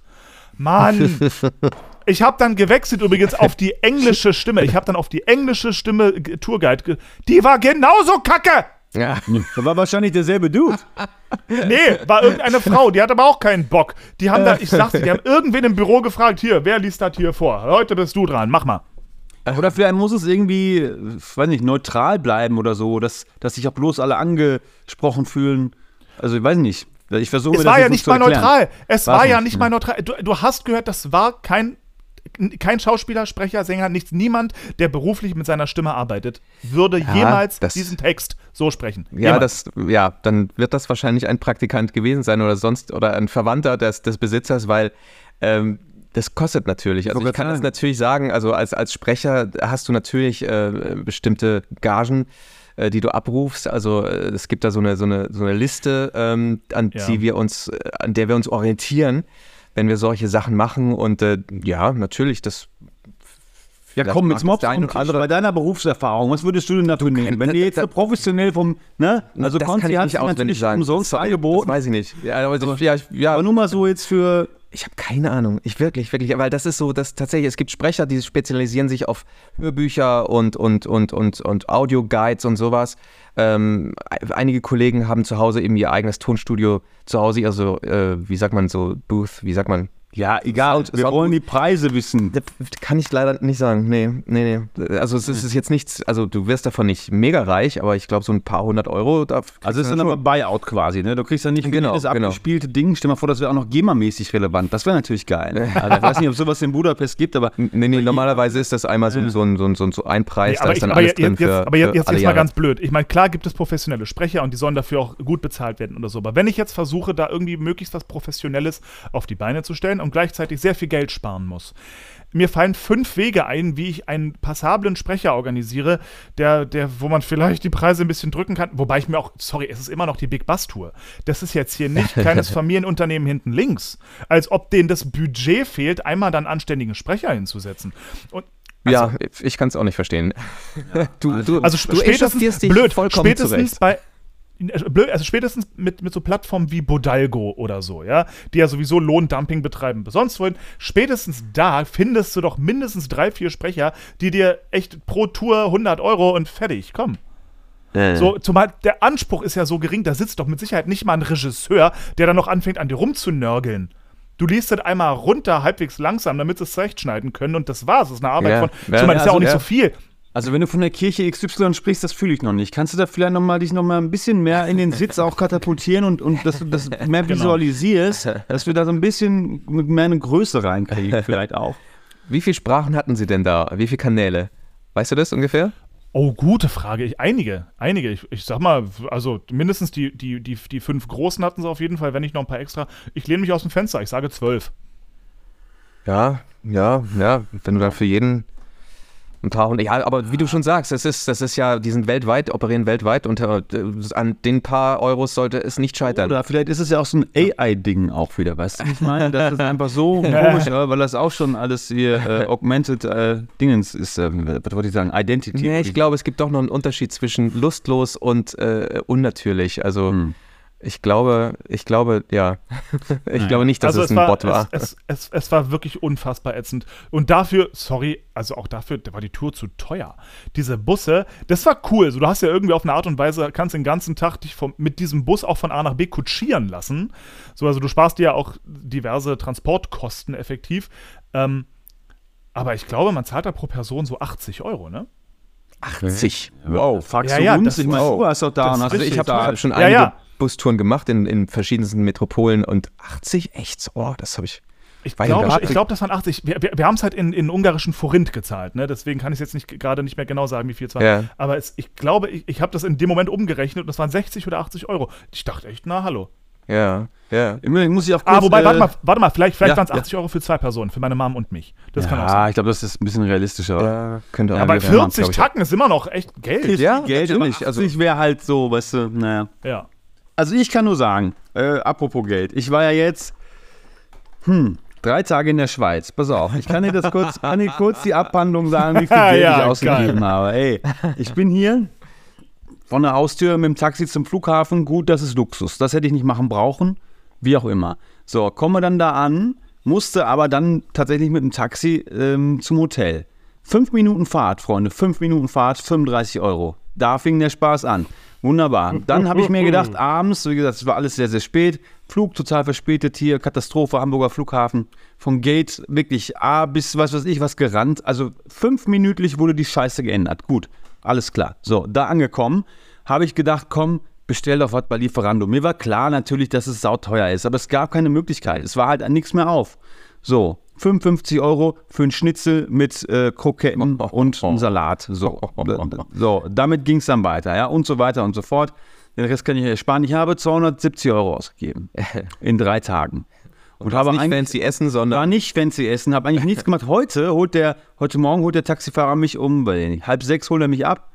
Mann. Ich habe dann gewechselt übrigens auf die *laughs* englische Stimme. Ich habe dann auf die englische Stimme Tourguide. Die war genauso kacke. Ja. Das war wahrscheinlich derselbe Dude. Nee, war irgendeine Frau, die hat aber auch keinen Bock. Die haben da, ich sagte, die haben irgendwen im Büro gefragt, hier, wer liest das hier vor? Heute bist du dran, mach mal. Oder vielleicht muss es irgendwie, weiß nicht, neutral bleiben oder so, dass, dass sich auch bloß alle angesprochen fühlen. Also ich weiß nicht. Ich versuche Es war ja nicht mal neutral. Es war, war ja nicht mal neutral. Du, du hast gehört, das war kein kein Schauspieler, Sprecher, Sänger, nichts, niemand, der beruflich mit seiner Stimme arbeitet, würde ja, jemals diesen Text so sprechen. Ja, das, ja, dann wird das wahrscheinlich ein Praktikant gewesen sein oder sonst oder ein Verwandter des, des Besitzers, weil ähm, das kostet natürlich. Also ich kann das natürlich sagen, also als, als Sprecher hast du natürlich äh, bestimmte Gagen äh, die du abrufst. Also äh, es gibt da so eine, so eine, so eine Liste, ähm, an ja. die wir uns, äh, an der wir uns orientieren wenn wir solche Sachen machen. Und äh, ja, natürlich, das ja, komm, jetzt Mobs und andere. Bei deiner Berufserfahrung, was würdest du denn dazu nehmen? Wenn ihr jetzt so professionell vom, ne? Also das Konzi hat natürlich sagen. umsonst angeboten. Das weiß ich nicht. Ja, aber, also, ja, ja. aber nur mal so jetzt für ich habe keine Ahnung. Ich wirklich, wirklich, weil das ist so, dass tatsächlich, es gibt Sprecher, die spezialisieren sich auf Hörbücher und, und, und, und, und Audio-Guides und sowas. Ähm, einige Kollegen haben zu Hause eben ihr eigenes Tonstudio zu Hause, also, äh, wie sagt man so, Booth, wie sagt man, ja, egal, Sound, wir Sound wollen die Preise wissen. Das kann ich leider nicht sagen. Nee, nee, nee. Also es ist jetzt nichts, also du wirst davon nicht mega reich, aber ich glaube so ein paar hundert Euro. Da also es ist dann aber Buyout quasi, ne? Du kriegst dann nicht genau, das genau. abgespielte Ding. Stell mal vor, das wäre auch noch GEMA-mäßig relevant. Das wäre natürlich geil. also ich weiß nicht, ob es sowas in Budapest gibt, aber... Nee, nee, normalerweise ist das einmal so, so, ein, so, ein, so ein Preis, nee, da ist dann alles jetzt, drin für, Aber jetzt, jetzt, jetzt mal ganz blöd. Ich meine, klar gibt es professionelle Sprecher und die sollen dafür auch gut bezahlt werden oder so. Aber wenn ich jetzt versuche, da irgendwie möglichst was Professionelles auf die Beine zu stellen und gleichzeitig sehr viel Geld sparen muss. Mir fallen fünf Wege ein, wie ich einen passablen Sprecher organisiere, der, der, wo man vielleicht die Preise ein bisschen drücken kann. Wobei ich mir auch, sorry, es ist immer noch die Big Bass Tour. Das ist jetzt hier nicht *laughs* kleines Familienunternehmen hinten links. Als ob denen das Budget fehlt, einmal dann anständigen Sprecher hinzusetzen. Und also, ja, ich kann es auch nicht verstehen. Ja, *laughs* du, du, also du spätestens, dich blöd, spätestens zurecht. bei also spätestens mit, mit so Plattformen wie Bodalgo oder so, ja, die ja sowieso Lohndumping betreiben, sonst wohin, spätestens da findest du doch mindestens drei, vier Sprecher, die dir echt pro Tour 100 Euro und fertig, komm. Äh. So, zumal der Anspruch ist ja so gering, da sitzt doch mit Sicherheit nicht mal ein Regisseur, der dann noch anfängt, an dir rumzunörgeln. Du liest das einmal runter, halbwegs langsam, damit sie es zurechtschneiden können und das war's. Das ist eine Arbeit Ja. von. Ja, ich meine, das ist ja also, auch nicht ja. so viel. Also wenn du von der Kirche XY sprichst, das fühle ich noch nicht. Kannst du da vielleicht noch mal dich noch mal ein bisschen mehr in den Sitz auch katapultieren und, und dass du das *laughs* mehr visualisierst, dass wir da so ein bisschen mehr eine Größe reinkriegen vielleicht auch. *laughs* Wie viele Sprachen hatten Sie denn da? Wie viele Kanäle? Weißt du das ungefähr? Oh, gute Frage. Ich, einige, einige. Ich, ich sag mal, also mindestens die, die, die, die fünf großen hatten sie auf jeden Fall, wenn nicht noch ein paar extra. Ich lehne mich aus dem Fenster, ich sage zwölf. Ja, ja, ja. Wenn du dann für jeden ein paar hundert. Ja, aber wie du schon sagst, das ist, das ist ja, die sind weltweit, operieren weltweit und äh, an den paar Euros sollte es nicht scheitern. Oder vielleicht ist es ja auch so ein AI-Ding auch wieder, weißt du, ich meine? Das ist einfach so *laughs* komisch, weil das auch schon alles hier äh, Augmented äh, Dingens ist, äh, was wollte ich sagen, Identity. Nee, ich glaube, es gibt doch noch einen Unterschied zwischen lustlos und äh, unnatürlich. Also Hm. Ich glaube, ich glaube, ja. *laughs* ich glaube nicht, dass also es ein Bot war. Es, es, es, es war wirklich unfassbar ätzend. Und dafür, sorry, also auch dafür, da war die Tour zu teuer. Diese Busse, das war cool. So, du hast ja irgendwie auf eine Art und Weise, kannst den ganzen Tag dich vom, mit diesem Bus auch von A nach B kutschieren lassen. So, also du sparst dir ja auch diverse Transportkosten effektiv. Ähm, aber ich glaube, man zahlt da pro Person so 80 Euro, ne? 80. Wow, fragst Ja, du ja, uns? das Ich meine, du warst doch da das und hast Also ich habe da- hab schon Ja, einige ja. Bustouren gemacht in, in verschiedensten Metropolen und 80, echt? Oh, das habe ich. Ich glaube, ich glaube, das waren 80. Wir, wir, wir haben es halt in, in ungarischen Forint gezahlt, ne? Deswegen kann ich jetzt nicht gerade nicht mehr genau sagen, wie viel es war. Ja. Aber es, ich glaube, ich, ich habe das in dem Moment umgerechnet und das waren 60 oder 80 Euro. Ich dachte echt, na hallo. Ja, ja. Immerhin muss ich auch Ah, kurz, wobei, äh, warte mal, warte mal, vielleicht, vielleicht ja, waren es ja. 80 Euro für zwei Personen, für meine Mom und mich. Das kann auch sein. Ja, ich glaube, das ist ein bisschen realistischer. Ja, könnte auch Aber wieder- 40 glaub ich. Tacken ist immer noch echt Geld. Ja, Geld, natürlich, aber also- 80 wäre halt so, weißt du, naja. Ja. Also ich kann nur sagen, äh, apropos Geld, ich war ja jetzt, hm, drei Tage in der Schweiz. Pass auf, ich kann dir das kurz, kann dir kurz die Abhandlung sagen, wie viel *laughs* Geld Ja, ich ausgegeben geil. habe. Ey, ich bin hier von der Haustür mit dem Taxi zum Flughafen. Gut, das ist Luxus. Das hätte ich nicht machen brauchen. Wie auch immer. So, komme dann da an, musste aber dann tatsächlich mit dem Taxi ähm, zum Hotel. Fünf Minuten Fahrt, Freunde, fünf Minuten Fahrt, 35 Euro. Da fing der Spaß an. Wunderbar. Dann habe ich mir gedacht, *laughs* abends, wie gesagt, es war alles sehr, sehr spät. Flug total verspätet hier, Katastrophe, Hamburger Flughafen. Von Gate wirklich A bis was weiß ich was gerannt. Also fünfminütlich wurde die Scheiße geändert. Gut, alles klar. So, da angekommen, habe ich gedacht, komm, bestell doch was bei Lieferando. Mir war klar natürlich, dass es sauteuer ist, aber es gab keine Möglichkeit. Es war halt nichts mehr auf. So, 55 Euro für einen Schnitzel mit äh, Kroketten *laughs* und einem Salat. So, so damit ging es dann weiter, ja, und so weiter und so fort. Den Rest kann ich ja sparen. Ich habe 270 Euro ausgegeben *laughs* in drei Tagen. Und habe nicht fancy essen, sondern war nicht fancy essen, habe eigentlich nichts *laughs* gemacht. Heute holt der, heute Morgen holt der Taxifahrer mich um, weil halb sechs holt er mich ab.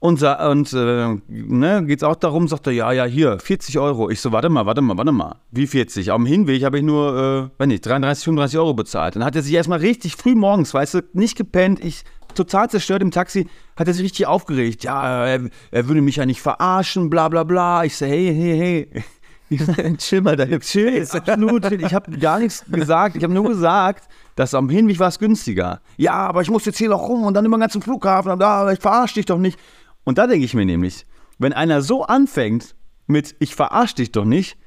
Und, und äh, ne, geht's auch darum, sagt er, ja, ja, hier, 40 Euro. Ich so, warte mal, warte mal, warte mal. Wie 40? Auf dem Hinweg habe ich nur, äh, weiß nicht, 33, 35 Euro bezahlt. Dann hat er sich erstmal richtig früh morgens, weißt du, nicht gepennt, ich total zerstört im Taxi, hat er sich richtig aufgeregt. Ja, er, er würde mich ja nicht verarschen, bla bla bla. Ich so, hey, hey, hey. *laughs* chill mal da. Chill, absolut chill. *laughs* Ich habe gar nichts gesagt. Ich habe nur gesagt, dass am Hinweg war es günstiger. Ja, aber ich muss jetzt hier noch rum und dann immer ganz zum Flughafen. Und ich verarsche dich doch nicht. Und da denke ich mir nämlich, wenn einer so anfängt mit ich verarsche dich doch nicht,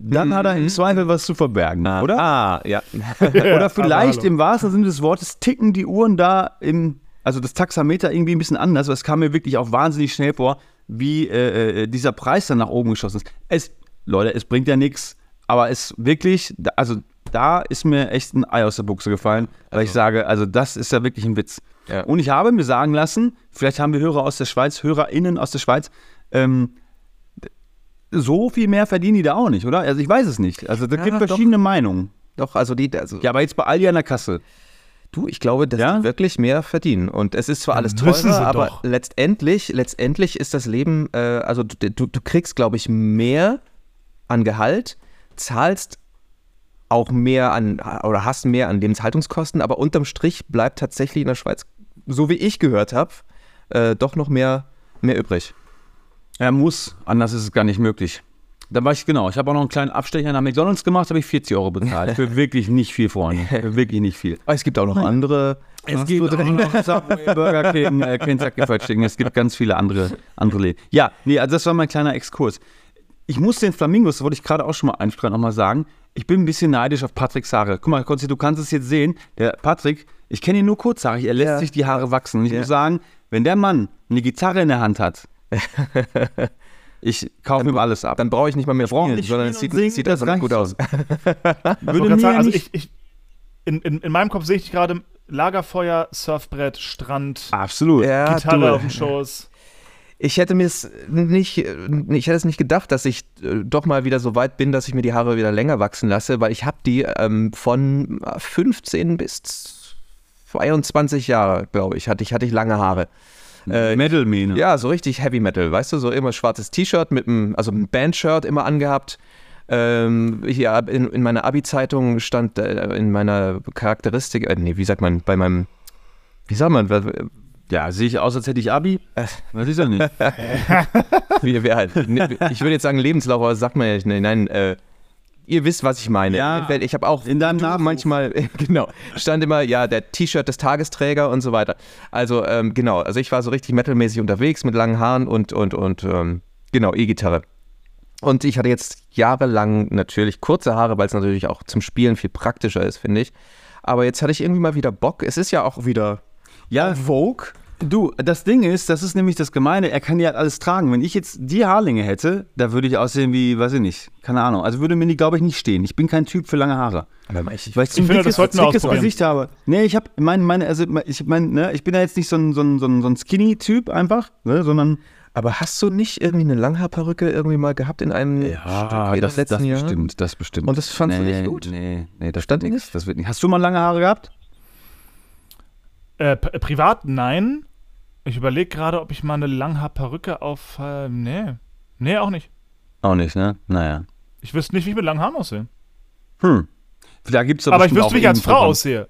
dann hat er im Zweifel was zu verbergen, oder? Ah, ja. *laughs* *laughs* Oder vielleicht hallo. im wahrsten Sinne des Wortes ticken die Uhren da im, also das Taxameter irgendwie ein bisschen anders, aber es kam mir wirklich auch wahnsinnig schnell vor, wie äh, äh, dieser Preis dann nach oben geschossen ist. Es, Leute, es bringt ja nichts, aber es wirklich, also da ist mir echt ein Ei aus der Buchse gefallen, weil ich sage, also das ist ja wirklich ein Witz. Ja. Und ich habe mir sagen lassen, vielleicht haben wir Hörer aus der Schweiz, HörerInnen aus der Schweiz, ähm, so viel mehr verdienen die da auch nicht, oder? Also ich weiß es nicht. Also da Ja, gibt doch. verschiedene Meinungen. Doch, also die, also Ja, aber jetzt bei Aldi an der Kasse. du, ich glaube, dass Ja? die wirklich mehr verdienen. Und es ist zwar alles teurer, aber doch. letztendlich, letztendlich ist das Leben, äh, also du, du, du kriegst, glaube ich, mehr an Gehalt, zahlst auch mehr an oder hast mehr an Lebenshaltungskosten, aber unterm Strich bleibt tatsächlich in der Schweiz, so wie ich gehört habe, äh, doch noch mehr, mehr übrig. Er muss, anders ist es gar nicht möglich. Da war ich, genau, ich habe auch noch einen kleinen Abstecher nach McDonalds gemacht, habe ich 40 Euro bezahlt. Für *laughs* wirklich nicht viel, Freunde. *laughs* Für wirklich nicht viel. Aber es gibt auch noch andere Es gibt auch noch Subway, Burger King, äh, Kentucky Fried Chicken. Es gibt ganz viele andere, andere Läden. Ja, nee, also das war mein kleiner Exkurs. Ich muss den Flamingos, das wollte ich gerade auch schon mal einstreuen, nochmal sagen, ich bin ein bisschen neidisch auf Patricks Haare. Guck mal, Konzi, du kannst es jetzt sehen. Der Patrick, ich kenne ihn nur kurzhaarig, er lässt Ja. sich die Haare wachsen. Und ich Ja. muss sagen, wenn der Mann eine Gitarre in der Hand hat, *laughs* ich kaufe ihm alles ab. Dann brauche ich nicht mal mehr nicht sondern es sieht, singen, sieht das gut aus. *laughs* Würde mir sagen, also ich, ich in, in, in meinem Kopf sehe ich gerade Lagerfeuer, Surfbrett, Strand, absolut. Ja, Gitarre du, auf dem Schoß. Ich hätte mir es nicht, ich hätte es nicht gedacht, dass ich äh, doch mal wieder so weit bin, dass ich mir die Haare wieder länger wachsen lasse, weil ich habe die ähm, von äh, 15 bis 22 Jahre, glaube ich, hatte ich, hatte ich lange Haare. Äh, Metal-Mähne. Ja, so richtig Heavy Metal, weißt du, so immer schwarzes T-Shirt mit einem, also ein Bandshirt immer angehabt. Ähm, hier in, in meiner Abi-Zeitung stand äh, in meiner Charakteristik, äh, nee, wie sagt man, bei meinem, wie sagt man, Ja, sehe ich aus, als hätte ich Abi? Weiß ich ja nicht. *laughs* wie, halt, ne, ich würde jetzt sagen Lebenslauf, aber das sagt man ja nicht. Nein, nein äh, ihr wisst, was ich meine. Ja. ich habe auch In deinem Nachruf. manchmal, *laughs* genau, stand immer, ja, der T-Shirt des Tagesträger und so weiter. Also, ähm, genau, also ich war so richtig metalmäßig unterwegs mit langen Haaren und, und, und, ähm, genau, E-Gitarre. Und ich hatte jetzt jahrelang natürlich kurze Haare, weil es natürlich auch zum Spielen viel praktischer ist, finde ich. Aber jetzt hatte ich irgendwie mal wieder Bock. Es ist ja auch wieder Ja, Vogue. Du, das Ding ist, das ist nämlich das Gemeine, er kann ja alles tragen. Wenn ich jetzt die Haarlänge hätte, da würde ich aussehen wie, weiß ich nicht, keine Ahnung. Also würde mir die, glaube ich, nicht stehen. Ich bin kein Typ für lange Haare. Aber ich, Weil ich so ein finde, das dickes, dickes. Gesicht habe. Nee, ich habe, mein, meine, also ich mein, ne, ich bin ja jetzt nicht so ein, so ein, so ein, Skinny-Typ einfach, ne, sondern Aber hast du nicht irgendwie eine Langhaarperücke irgendwie mal gehabt in einem Stück das, das Jahr? bestimmt, das bestimmt. Und das fandst du nee, nicht gut? Nee, nee, das Stand nichts? nicht. Das wird nicht. Hast du mal lange Haare gehabt? Äh, p- privat nein. Ich überlege gerade, ob ich mal eine Langhaarperücke auf. Äh, nee. Nee, auch nicht. Auch nicht, ne? Naja. Ich wüsste nicht, wie ich mit langen Haaren aussehe. Hm. Da gibt's doch Aber ich wüsste, wie ich als Frau aussehe.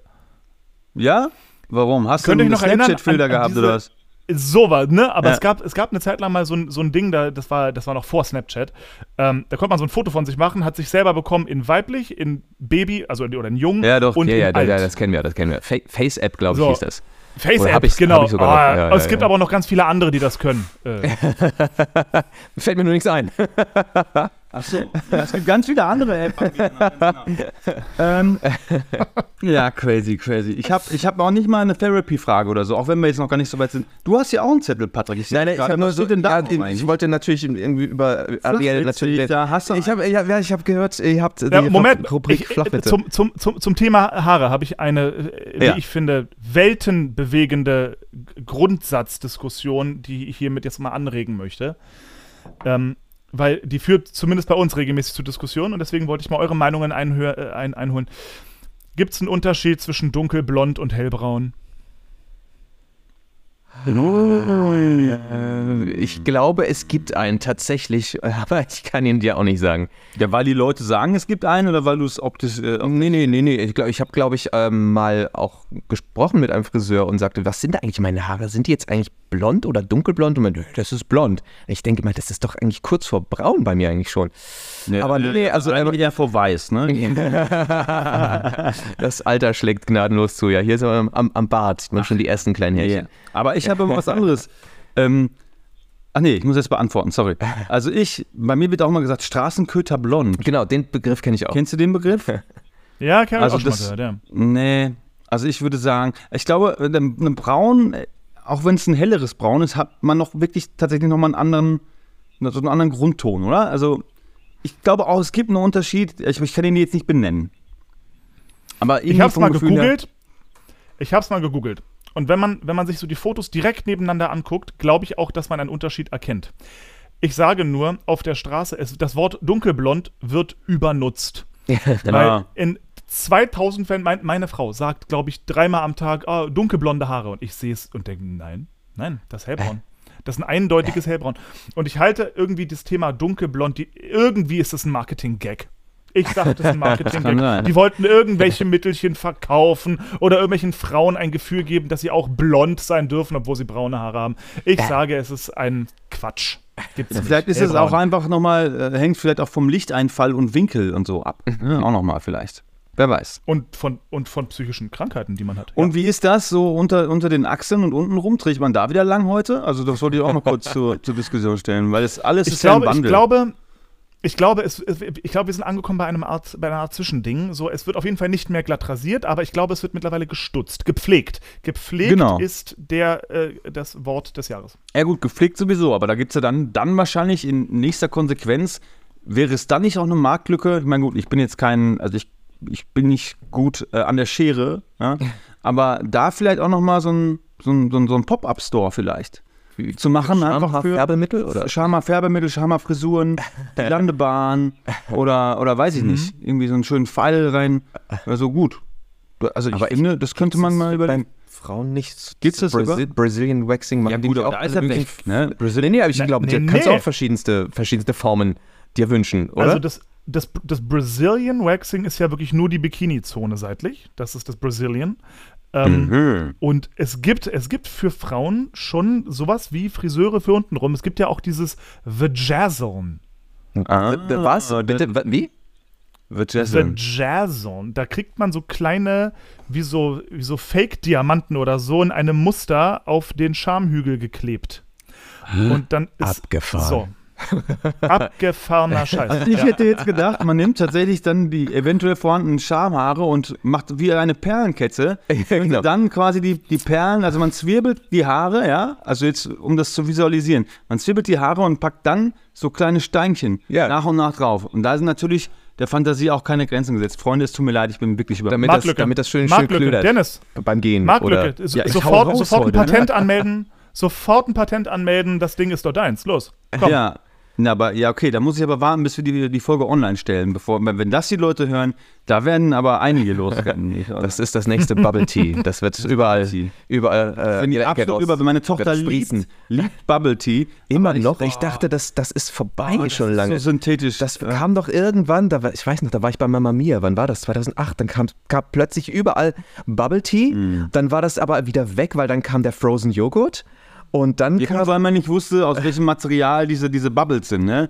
Ja? Warum? Hast Könnt du einen Snapchat-Filter gehabt diese- oder was? So war, ne? Aber Ja. es, gab, es gab eine Zeit lang mal so ein, so ein Ding, da, das, war, das war noch vor Snapchat. Ähm, da konnte man so ein Foto von sich machen, hat sich selber bekommen in weiblich, in Baby, also in, oder in jung Ja, doch. und Ja, in ja, alt. ja, das kennen wir, das kennen wir. Fa Face-App, glaube ich, So. hieß das. Face Oder App, hab ich's- genau. sogar noch, ja, ja, es gibt ja. aber auch noch ganz viele andere, die das können. Äh, *laughs* Fällt mir nur nichts ein. *laughs* Achso, es gibt ganz viele andere Apps. ähm, *laughs* ja, crazy, crazy. Ich habe ich hab auch nicht mal eine Therapy-Frage oder so, auch wenn wir jetzt noch gar nicht so weit sind. Du hast ja auch einen Zettel, Patrick. Ich Nein, nein, ich habe nur so, denn da ja, ich wollte natürlich irgendwie über Ariel natürlich. da hast du ich habe ja, ja, ich habe gehört, ihr habt ja, die Moment, Rubrik ich, Flachwitze. zum, zum, zum, zum Thema Haare habe ich eine, wie Ja. ich finde, weltenbewegende Grundsatzdiskussion, die ich hiermit jetzt mal anregen möchte. Ähm, weil die führt zumindest bei uns regelmäßig zu Diskussionen und deswegen wollte ich mal eure Meinungen einhör, äh, ein, einholen. Gibt es einen Unterschied zwischen dunkelblond und hellbraun? Ich glaube, es gibt einen tatsächlich, *laughs* aber ich kann ihn dir auch nicht sagen. Ja, weil die Leute sagen, es gibt einen oder weil du es optisch. Äh, Nee, nee, nee, nee. Ich glaube, ich habe, glaube ich, ähm, mal auch gesprochen mit einem Friseur und sagte, was sind eigentlich meine Haare? Sind die jetzt eigentlich blond oder dunkelblond? Und man, "Nö, das ist blond. Ich denke mal, das ist doch eigentlich kurz vor braun bei mir eigentlich schon. ne, aber nee, also- aber ja vor weiß, ne? *laughs* das Alter schlägt gnadenlos zu. Ja, hier ist am, am, am Bart. Sieht man schon die ersten kleinen Ja. Härchen. Aber ich habe *laughs* aber was anderes. ähm, ach nee, ich muss jetzt beantworten, sorry. Also ich, bei mir wird auch mal gesagt, Straßenköter blond. Genau, den Begriff kenne ich auch. Kennst du den Begriff? *laughs* Ja, kann Also ich auch das- schon mal gehört, ja. Nee, also ich würde sagen, ich glaube, ein ein Braun, äh, auch wenn es ein helleres Braun ist, hat man noch wirklich tatsächlich nochmal einen anderen, so einen anderen Grundton, oder? Also ich glaube auch, es gibt einen Unterschied, ich, ich kann ihn jetzt nicht benennen. Aber Ich hab's vom mal Gefühl her- gegoogelt. Ich hab's mal gegoogelt. Und wenn man, wenn man sich so die Fotos direkt nebeneinander anguckt, glaube ich auch, dass man einen Unterschied erkennt. Ich sage nur, auf der Straße, es, das Wort dunkelblond wird übernutzt. *laughs* Ja. Weil in 2000 Fällen, mein, meine Frau sagt, glaube ich, dreimal am Tag, ah, dunkelblonde Haare. Und ich sehe es und denke, nein, nein, das ist hellbraun. Das ist ein eindeutiges hellbraun. Und ich halte irgendwie das Thema dunkelblond, die, irgendwie ist das ein Marketing-Gag. Ich sage, das ist ein. *laughs* Marketing-Gag. Die wollten irgendwelche Mittelchen verkaufen oder irgendwelchen Frauen ein Gefühl geben, dass sie auch blond sein dürfen, obwohl sie braune Haare haben. Ich sage, es ist ein Quatsch. Gibt's nicht. Vielleicht ist es auch einfach nochmal, äh, hängt vielleicht auch vom Lichteinfall und Winkel und so ab. Ne? Auch nochmal vielleicht. Wer weiß. Und von, und von psychischen Krankheiten, die man hat. Und wie ist das so unter, unter den Achseln und unten rum? Trägt man da wieder lang heute? Also das wollte ich auch mal kurz zur, *laughs* zur Diskussion stellen, weil das alles ich ist ja glaube, ein ich glaube, ich glaube, es, es- ich glaube, wir sind angekommen bei einem Art, bei einer Art Zwischending. So, es wird auf jeden Fall nicht mehr glatt rasiert, aber ich glaube, es wird mittlerweile gestutzt, gepflegt. Gepflegt Genau. ist der, äh, das Wort des Jahres. Ja gut, gepflegt sowieso, aber da gibt es ja dann, dann wahrscheinlich in nächster Konsequenz, wäre es dann nicht auch eine Marktlücke? Ich meine gut, ich bin jetzt kein, also ich, ich bin nicht gut äh, an der Schere, ja? *laughs* aber da vielleicht auch nochmal so ein, so ein, so ein, so ein Pop-Up-Store vielleicht zu machen, einfach für Färbemittel oder? Schammer Färbemittel, Schammer Frisuren, die *laughs* Landebahn oder, oder weiß ich nicht, irgendwie so einen schönen Pfeil rein, *laughs* also gut. Also ich Aber ich- finde, das könnte man mal überlegen. Frauen nicht. Gibt's das sogar? Brazilian Waxing machen Ja, die gut, aber auch da ist möglichen- ne? Brazilian, nee, aber ich glaube, nee, dir kannst du nee. auch verschiedenste, verschiedenste Formen dir wünschen, oder? Also das, das, das Brazilian Waxing ist ja wirklich nur die Bikini-Zone seitlich. Das ist das Brazilian. Ähm, Mhm. Und es gibt, es gibt für Frauen schon sowas wie Friseure für untenrum. Es gibt ja auch dieses Vajazzle. Ah, Was? Bitte? wa- Wie? Wird Jazzle. Vajazzle. Da kriegt man so kleine, wie so, wie so Fake-Diamanten oder so in einem Muster auf den Schamhügel geklebt. Und dann ist Abgefahren. So. *laughs* Abgefahrener *laughs* Scheiß. Also ich hätte jetzt gedacht, man nimmt tatsächlich dann die eventuell vorhandenen Schamhaare und macht wie eine Perlenkette. *laughs* Ja, genau. Und dann quasi die, die Perlen, also man zwirbelt die Haare, ja, also jetzt, um das zu visualisieren. Man zwirbelt die Haare und packt dann so kleine Steinchen Ja. nach und nach drauf. Und da sind natürlich der Fantasie auch keine Grenzen gesetzt. Freunde, es tut mir leid, ich bin wirklich über. Damit das, damit das schön, schön klödert Dennis, beim Gehen. Marktlücke. Oder, So, Ja, sofort, sofort ein ne? Patent anmelden. Sofort ein Patent anmelden. Das Ding ist doch deins. Los. Komm. Ja. Na, aber ja, okay, da muss ich aber warten, bis wir die, die Folge online stellen. Bevor, wenn das die Leute hören, da werden aber einige losrennen. *laughs* Das ist das nächste Bubble Tea. Das wird *laughs* überall, überall äh, Wenn die absolut über, wenn meine Tochter liebt, liebt Bubble Tea. Immer ich- noch? Ich dachte, das, das ist vorbei oh, das schon ist lange. So synthetisch. Das kam doch irgendwann, da war, ich weiß noch, da war ich bei Mama Mia, wann war das? 2008, dann kam, kam plötzlich überall Bubble Tea, Mm. dann war das aber wieder weg, weil dann kam der Frozen Joghurt und dann ja, kam, weil man nicht wusste, aus welchem Material diese, diese Bubbles sind, ne?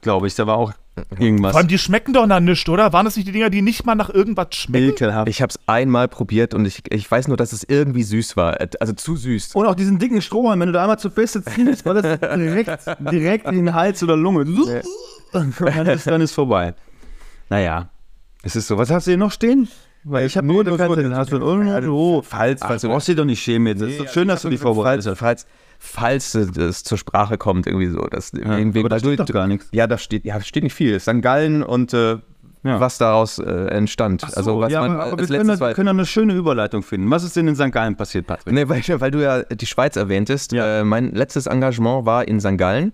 Glaube ich, da war auch irgendwas. Vor allem, die schmecken doch nach nichts, oder? Waren das nicht die Dinger, die nicht mal nach irgendwas schmecken? Ekelhaft. ich habe es einmal probiert und ich, ich weiß nur, dass es irgendwie süß war, also zu süß. Und auch diesen dicken Strohhalm, wenn du da einmal zu fest ziehst, war das direkt, direkt in den Hals oder Lunge. Und dann ist, dann ist vorbei. Naja, es ist so. Was hast du hier noch stehen? Weil ich habe nur, du kannst, hast du oh, Falls, Ach, falls du brauchst dich doch nicht schämen jetzt. Es ist schön, dass du die vorbereitet hast. falls, falls es zur Sprache kommt, irgendwie so. Dass irgendwie, aber da steht doch gar nichts. Ja, da steht, ja, steht nicht viel. Sind Gallen und äh, Ja. was daraus äh, entstand. Ach so, also was ja, man aber, wir können, da- können da eine schöne Überleitung finden. Was ist denn in St. Gallen passiert, Patrick? Nee, weil, weil du ja die Schweiz erwähntest. Ja. Äh, mein letztes Engagement war in St. Gallen.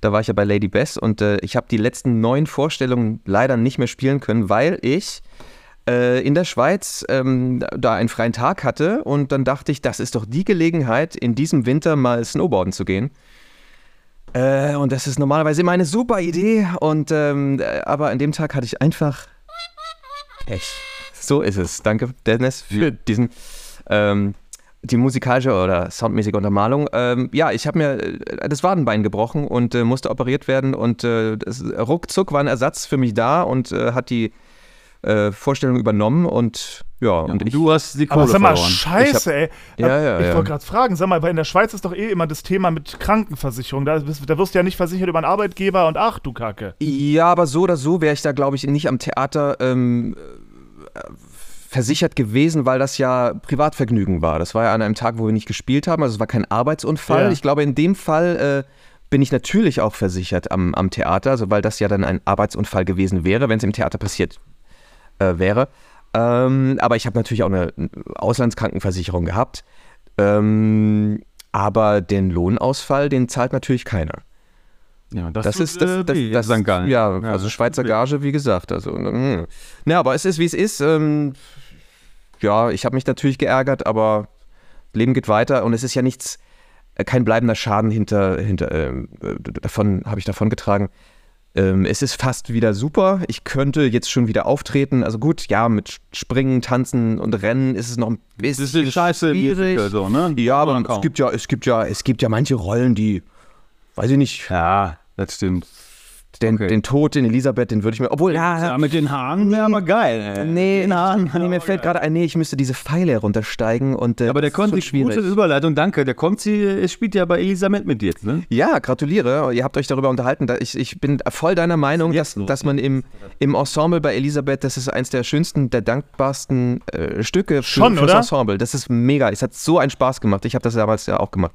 Da war ich ja bei Lady Bess und äh, ich habe die letzten neun Vorstellungen leider nicht mehr spielen können, weil ich äh, in der Schweiz ähm, da einen freien Tag hatte und dann dachte ich, das ist doch die Gelegenheit, in diesem Winter mal Snowboarden zu gehen. Äh, und das ist normalerweise immer eine super Idee und ähm, äh, aber an dem Tag hatte ich einfach Pech. So ist es. Danke, Dennis, für diesen ähm, die musikalische oder soundmäßige Untermalung. Ähm, ja, ich habe mir äh, das Wadenbein gebrochen und äh, musste operiert werden und äh, das, ruckzuck war ein Ersatz für mich da und hat die äh, Vorstellung übernommen und ja, und ich, du hast die Kohle Aber sag mal, verloren. scheiße, ey. Ja, ja, ich ja. wollte gerade fragen, sag mal, weil in der Schweiz ist doch eh immer das Thema mit Krankenversicherung. Da, da wirst du ja nicht versichert über einen Arbeitgeber und ach du Kacke. Ja, aber so oder so wäre ich da, glaube ich, nicht am Theater ähm, äh, versichert gewesen, weil das ja Privatvergnügen war. Das war ja an einem Tag, wo wir nicht gespielt haben, also es war kein Arbeitsunfall. Ja. Ich glaube, in dem Fall äh, bin ich natürlich auch versichert am, am Theater, also weil das ja dann ein Arbeitsunfall gewesen wäre, wenn es im Theater passiert äh, wäre. Ähm, aber ich habe natürlich auch eine Auslandskrankenversicherung gehabt. Ähm, aber den Lohnausfall, den zahlt natürlich keiner. Ja, Das tut, ist das, äh, das, weh, das St. Gallen. Ja, also Schweizer weh. Gage, wie gesagt. Also, hm. ja, aber es ist wie es ist. Ähm, ja, ich habe mich natürlich geärgert, aber Leben geht weiter und es ist ja nichts, äh, kein bleibender Schaden hinter, hinter ähm, äh, davon habe ich davon getragen. Ähm, es ist fast wieder super. Ich könnte jetzt schon wieder auftreten. Also gut, ja, mit Springen, Tanzen und Rennen ist es noch ein bisschen Das ist Scheiße schwierig. So, ne? Ja, aber es gibt ja, es gibt ja, es gibt ja manche Rollen, die, weiß ich nicht, Ja, das stimmt. Den, Okay. den Tod in Elisabeth, den würde ich mir. Obwohl, Ja, mit den Haaren wäre aber geil. Ey. Nee, den Haaren. nee, mir fällt gerade ein, nee, ich müsste diese Pfeile heruntersteigen und. Äh, Aber der Konzi, schwierig. gute Überleitung, danke. Der Konzi spielt ja bei Elisabeth mit jetzt, ne? Ja, gratuliere. Ihr habt euch darüber unterhalten. Da Ich, ich bin voll deiner Meinung, dass, los. dass man im, im Ensemble bei Elisabeth, das ist eins der schönsten, der dankbarsten äh, Stücke für, Schon, fürs oder? Ensemble. Das ist mega. Es hat so einen Spaß gemacht. Ich habe das damals ja auch gemacht.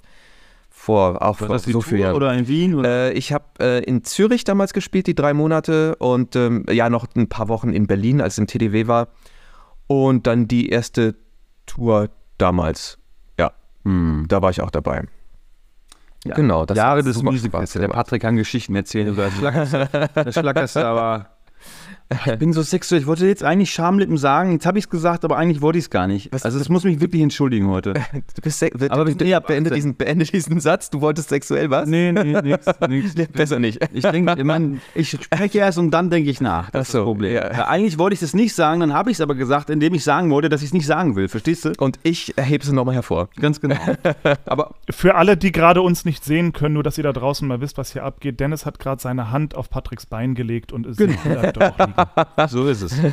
Vor auch War vor so vielen Jahren. oder in Wien? Oder? Äh, ich habe äh, in Zürich damals gespielt, die drei Monate und ähm, ja, noch ein paar Wochen in Berlin, als es im TDW war. Und dann die erste Tour damals. Ja, Hm. da war ich auch dabei. Ja. Genau, das Jahre des Musicals. Der. Patrick kann Geschichten erzählen über das Schlackerste. *laughs* Das Schlackerste, aber. Ich bin so sexuell. Ich wollte jetzt eigentlich Schamlippen sagen. Jetzt habe ich es gesagt, aber eigentlich wollte ich es gar nicht. Was- also, das muss mich wirklich entschuldigen heute. *laughs* Du bist se- Aber bitte, ja, beende, diesen, beende diesen Satz. Du wolltest sexuell was? Nee, nee, nix. *laughs* nix. Nee, Besser nicht. Ich denke, ich, mein, ich spreche erst und dann denke ich nach. Das Ach ist so, das Problem. ja. Ja, eigentlich wollte ich das nicht sagen, dann habe ich es aber gesagt, indem ich sagen wollte, dass ich es nicht sagen will. Verstehst du? Und ich hebe es nochmal hervor. Ganz genau. *laughs* aber Für alle, die gerade uns nicht sehen können, nur dass ihr da draußen mal wisst, was hier abgeht. Dennis hat gerade seine Hand auf Patricks Bein gelegt und ist Genau. auch liegen. *laughs* so ist es. *laughs*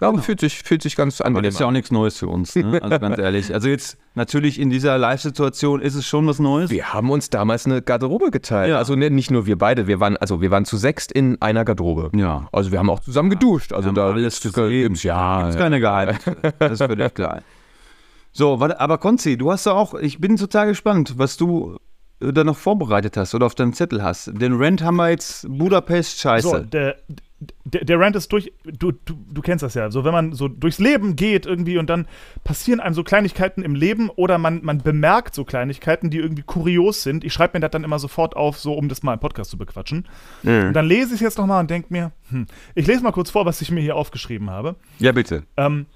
Ja, aber fühlt, sich, fühlt sich ganz Aber angenehm das ist ja auch nichts Neues für uns, ne? also ganz *laughs* ehrlich. Also jetzt natürlich in dieser Live-Situation ist es schon was Neues. Wir haben uns damals eine Garderobe geteilt. Ja. Also ne, nicht nur wir beide, wir waren, also wir waren zu sechst in einer Garderobe. Ja. Also wir haben auch zusammen geduscht. Also da alles gesehen. gibt's- ja. Gibt's keine Geheimnisse. Das ist völlig klar. So, warte, aber Konzi, du hast ja auch, ich bin total gespannt, was du äh, da noch vorbereitet hast oder auf deinem Zettel hast. Den Rent haben wir jetzt Budapest scheiße. So, der, der, der Rant ist durch. Du, du, du kennst das ja. So, wenn man so durchs Leben geht irgendwie und dann passieren einem so Kleinigkeiten im Leben oder man, man bemerkt so Kleinigkeiten, die irgendwie kurios sind. Ich schreibe mir das dann immer sofort auf, so um das mal im Podcast zu bequatschen. Und dann lese ich es jetzt nochmal und denke mir, hm, ich lese mal kurz vor, was ich mir hier aufgeschrieben habe. Ja, bitte. Ähm,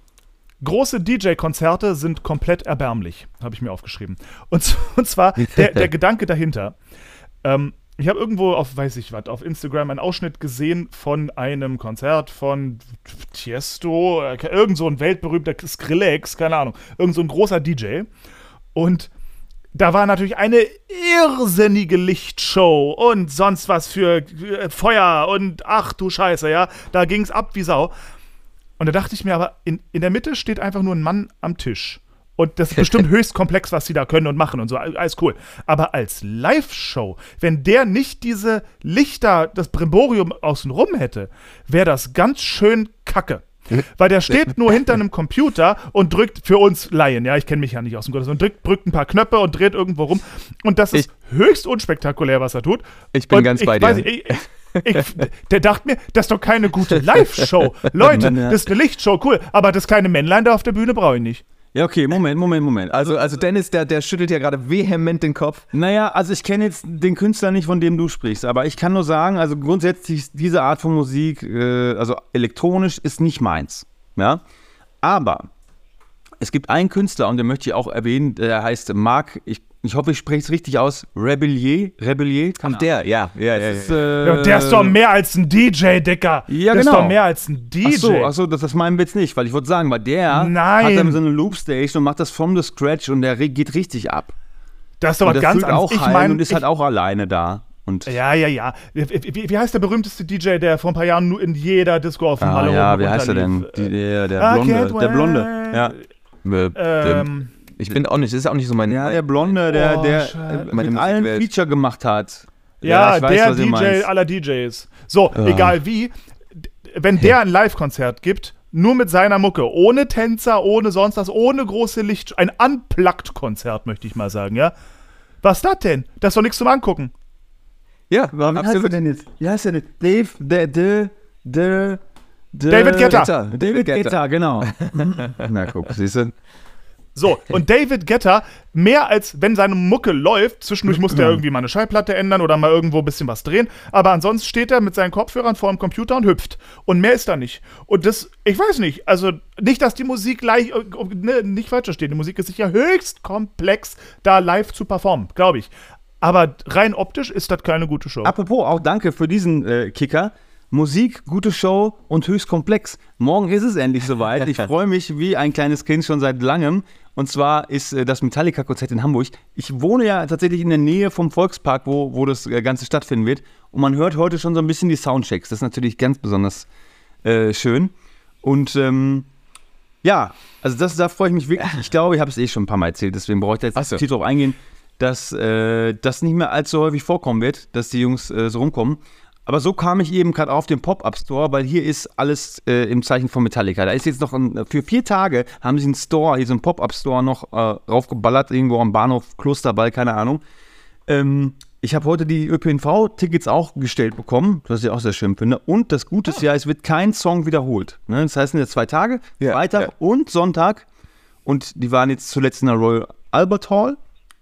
große DJ-Konzerte sind komplett erbärmlich, habe ich mir aufgeschrieben. Und, *laughs* und zwar *laughs* der, der Gedanke dahinter. Ähm, ich habe irgendwo auf, weiß ich was, auf Instagram einen Ausschnitt gesehen von einem Konzert von Tiesto, irgend so ein weltberühmter Skrillex, keine Ahnung, irgend so ein großer DJ. Und da war natürlich eine irrsinnige Lichtshow und sonst was für äh, Feuer und ach du Scheiße, ja. Da ging's ab wie Sau. Und da dachte ich mir aber, in, in der Mitte steht einfach nur ein Mann am Tisch. Und das ist *laughs* bestimmt höchst komplex, was sie da können und machen und so. Alles cool. Aber als Live-Show, wenn der nicht diese Lichter, das Brimborium außenrum hätte, wäre das ganz schön kacke. *laughs* Weil der steht nur hinter einem Computer und drückt für uns Laien, ja, ich kenne mich ja nicht aus dem Gottes, und drückt, drückt ein paar Knöpfe und dreht irgendwo rum. Und das ist höchst unspektakulär, was er tut. Ich bin Und ganz ich bei dir. weiß ich, ich, ich, der dachte mir, das ist doch keine gute Live-Show. *laughs* Leute, das ist eine Lichtshow, cool. Aber das kleine Männlein da auf der Bühne brauche ich nicht. Ja, okay, Moment, Moment, Moment. Also, also Dennis, der, der schüttelt ja gerade vehement den Kopf. Naja, also ich kenne jetzt den Künstler nicht, von dem du sprichst, aber ich kann nur sagen, also grundsätzlich ist diese Art von Musik, äh, also elektronisch, ist nicht meins. Ja, aber es gibt einen Künstler und den möchte ich auch erwähnen, der heißt Marc, ich, ich hoffe, ich spreche es richtig aus, Rebellier, Rebellier, keine Der, ja, ja, ja. Ist, ja. äh, Ja, der ist doch mehr als ein DJ, Dicker. Ja, der ist genau. doch mehr als ein DJ. Ach so, ach so das, das meinen wir jetzt nicht, weil ich wollte sagen, weil der Nein. hat dann so eine Loopstation und macht das from the scratch und der geht richtig ab. das ist doch Und was der ganz füllt anderes. auch Ich meine, und ist halt auch alleine da. Und Ja, ja, ja. Wie, wie, heißt der berühmteste DJ, der vor ein paar Jahren nur in jeder Disco auf dem Ah, Halle ja, wie heißt er denn? Die, der, der I Blonde. Der Blonde. Ja. Äh, Ähm, ich bin auch nicht, das ist auch nicht so mein. ja, der Blonde, der, Oh, der Scheiße. äh, Meine mit allen Musikwelt. Feature gemacht hat. ja, ich weiß, der DJ aller DJs. So, egal wie, wenn der ein Live-Konzert gibt, nur mit seiner Mucke, ohne Tänzer, ohne sonst was, ohne große Licht, ein Unplugged-Konzert, möchte ich mal sagen, ja. Was ist das denn? Das ist doch nichts zum Angucken. ja, Wie heißt er denn jetzt? Wie heißt er denn? Dave, der, der, der, der David. Guetta. David Guetta, genau. *laughs* Na guck, siehst du? So, und David Guetta, mehr als wenn seine Mucke läuft, zwischendurch muss der irgendwie mal eine Schallplatte ändern oder mal irgendwo ein bisschen was drehen, aber ansonsten steht er mit seinen Kopfhörern vor dem Computer und hüpft. Und mehr ist da nicht. Und das, ich weiß nicht, also nicht, dass die Musik gleich, äh, ne, nicht falsch verstehen, die Musik ist sicher höchst komplex, da live zu performen, glaube ich. Aber rein optisch ist das keine gute Show. Apropos, auch danke für diesen äh, Kicker, Musik, gute Show und höchst komplex. Morgen ist es endlich soweit. Ich *laughs* freue mich wie ein kleines Kind schon seit langem. Und zwar ist äh, das Metallica-Konzert in Hamburg. Ich wohne ja tatsächlich in der Nähe vom Volkspark, wo, wo das äh, Ganze stattfinden wird. Und man hört heute schon so ein bisschen die Soundchecks. Das ist natürlich ganz besonders äh, schön. Und ähm, ja, also das, da freue ich mich wirklich. Ich glaube, ich habe es eh schon ein paar Mal erzählt, deswegen brauche ich da jetzt so. nicht tief drauf eingehen, dass äh, das nicht mehr allzu häufig vorkommen wird, dass die Jungs äh, so rumkommen. Aber so kam ich eben gerade auf den Pop-Up-Store, weil hier ist alles äh, im Zeichen von Metallica. Da ist jetzt noch ein, für vier Tage haben sie einen Store, hier so einen Pop-Up-Store noch äh, raufgeballert, irgendwo am Bahnhof Klosterball, keine Ahnung. Ähm, ich habe heute die ÖPNV-Tickets auch gestellt bekommen, was ich auch sehr schön finde. Und das Gute ist ja, es wird kein Song wiederholt. Ne? Das heißt, es sind jetzt zwei Tage, Ja, Freitag ja. und Sonntag. Und die waren jetzt zuletzt in der Royal Albert Hall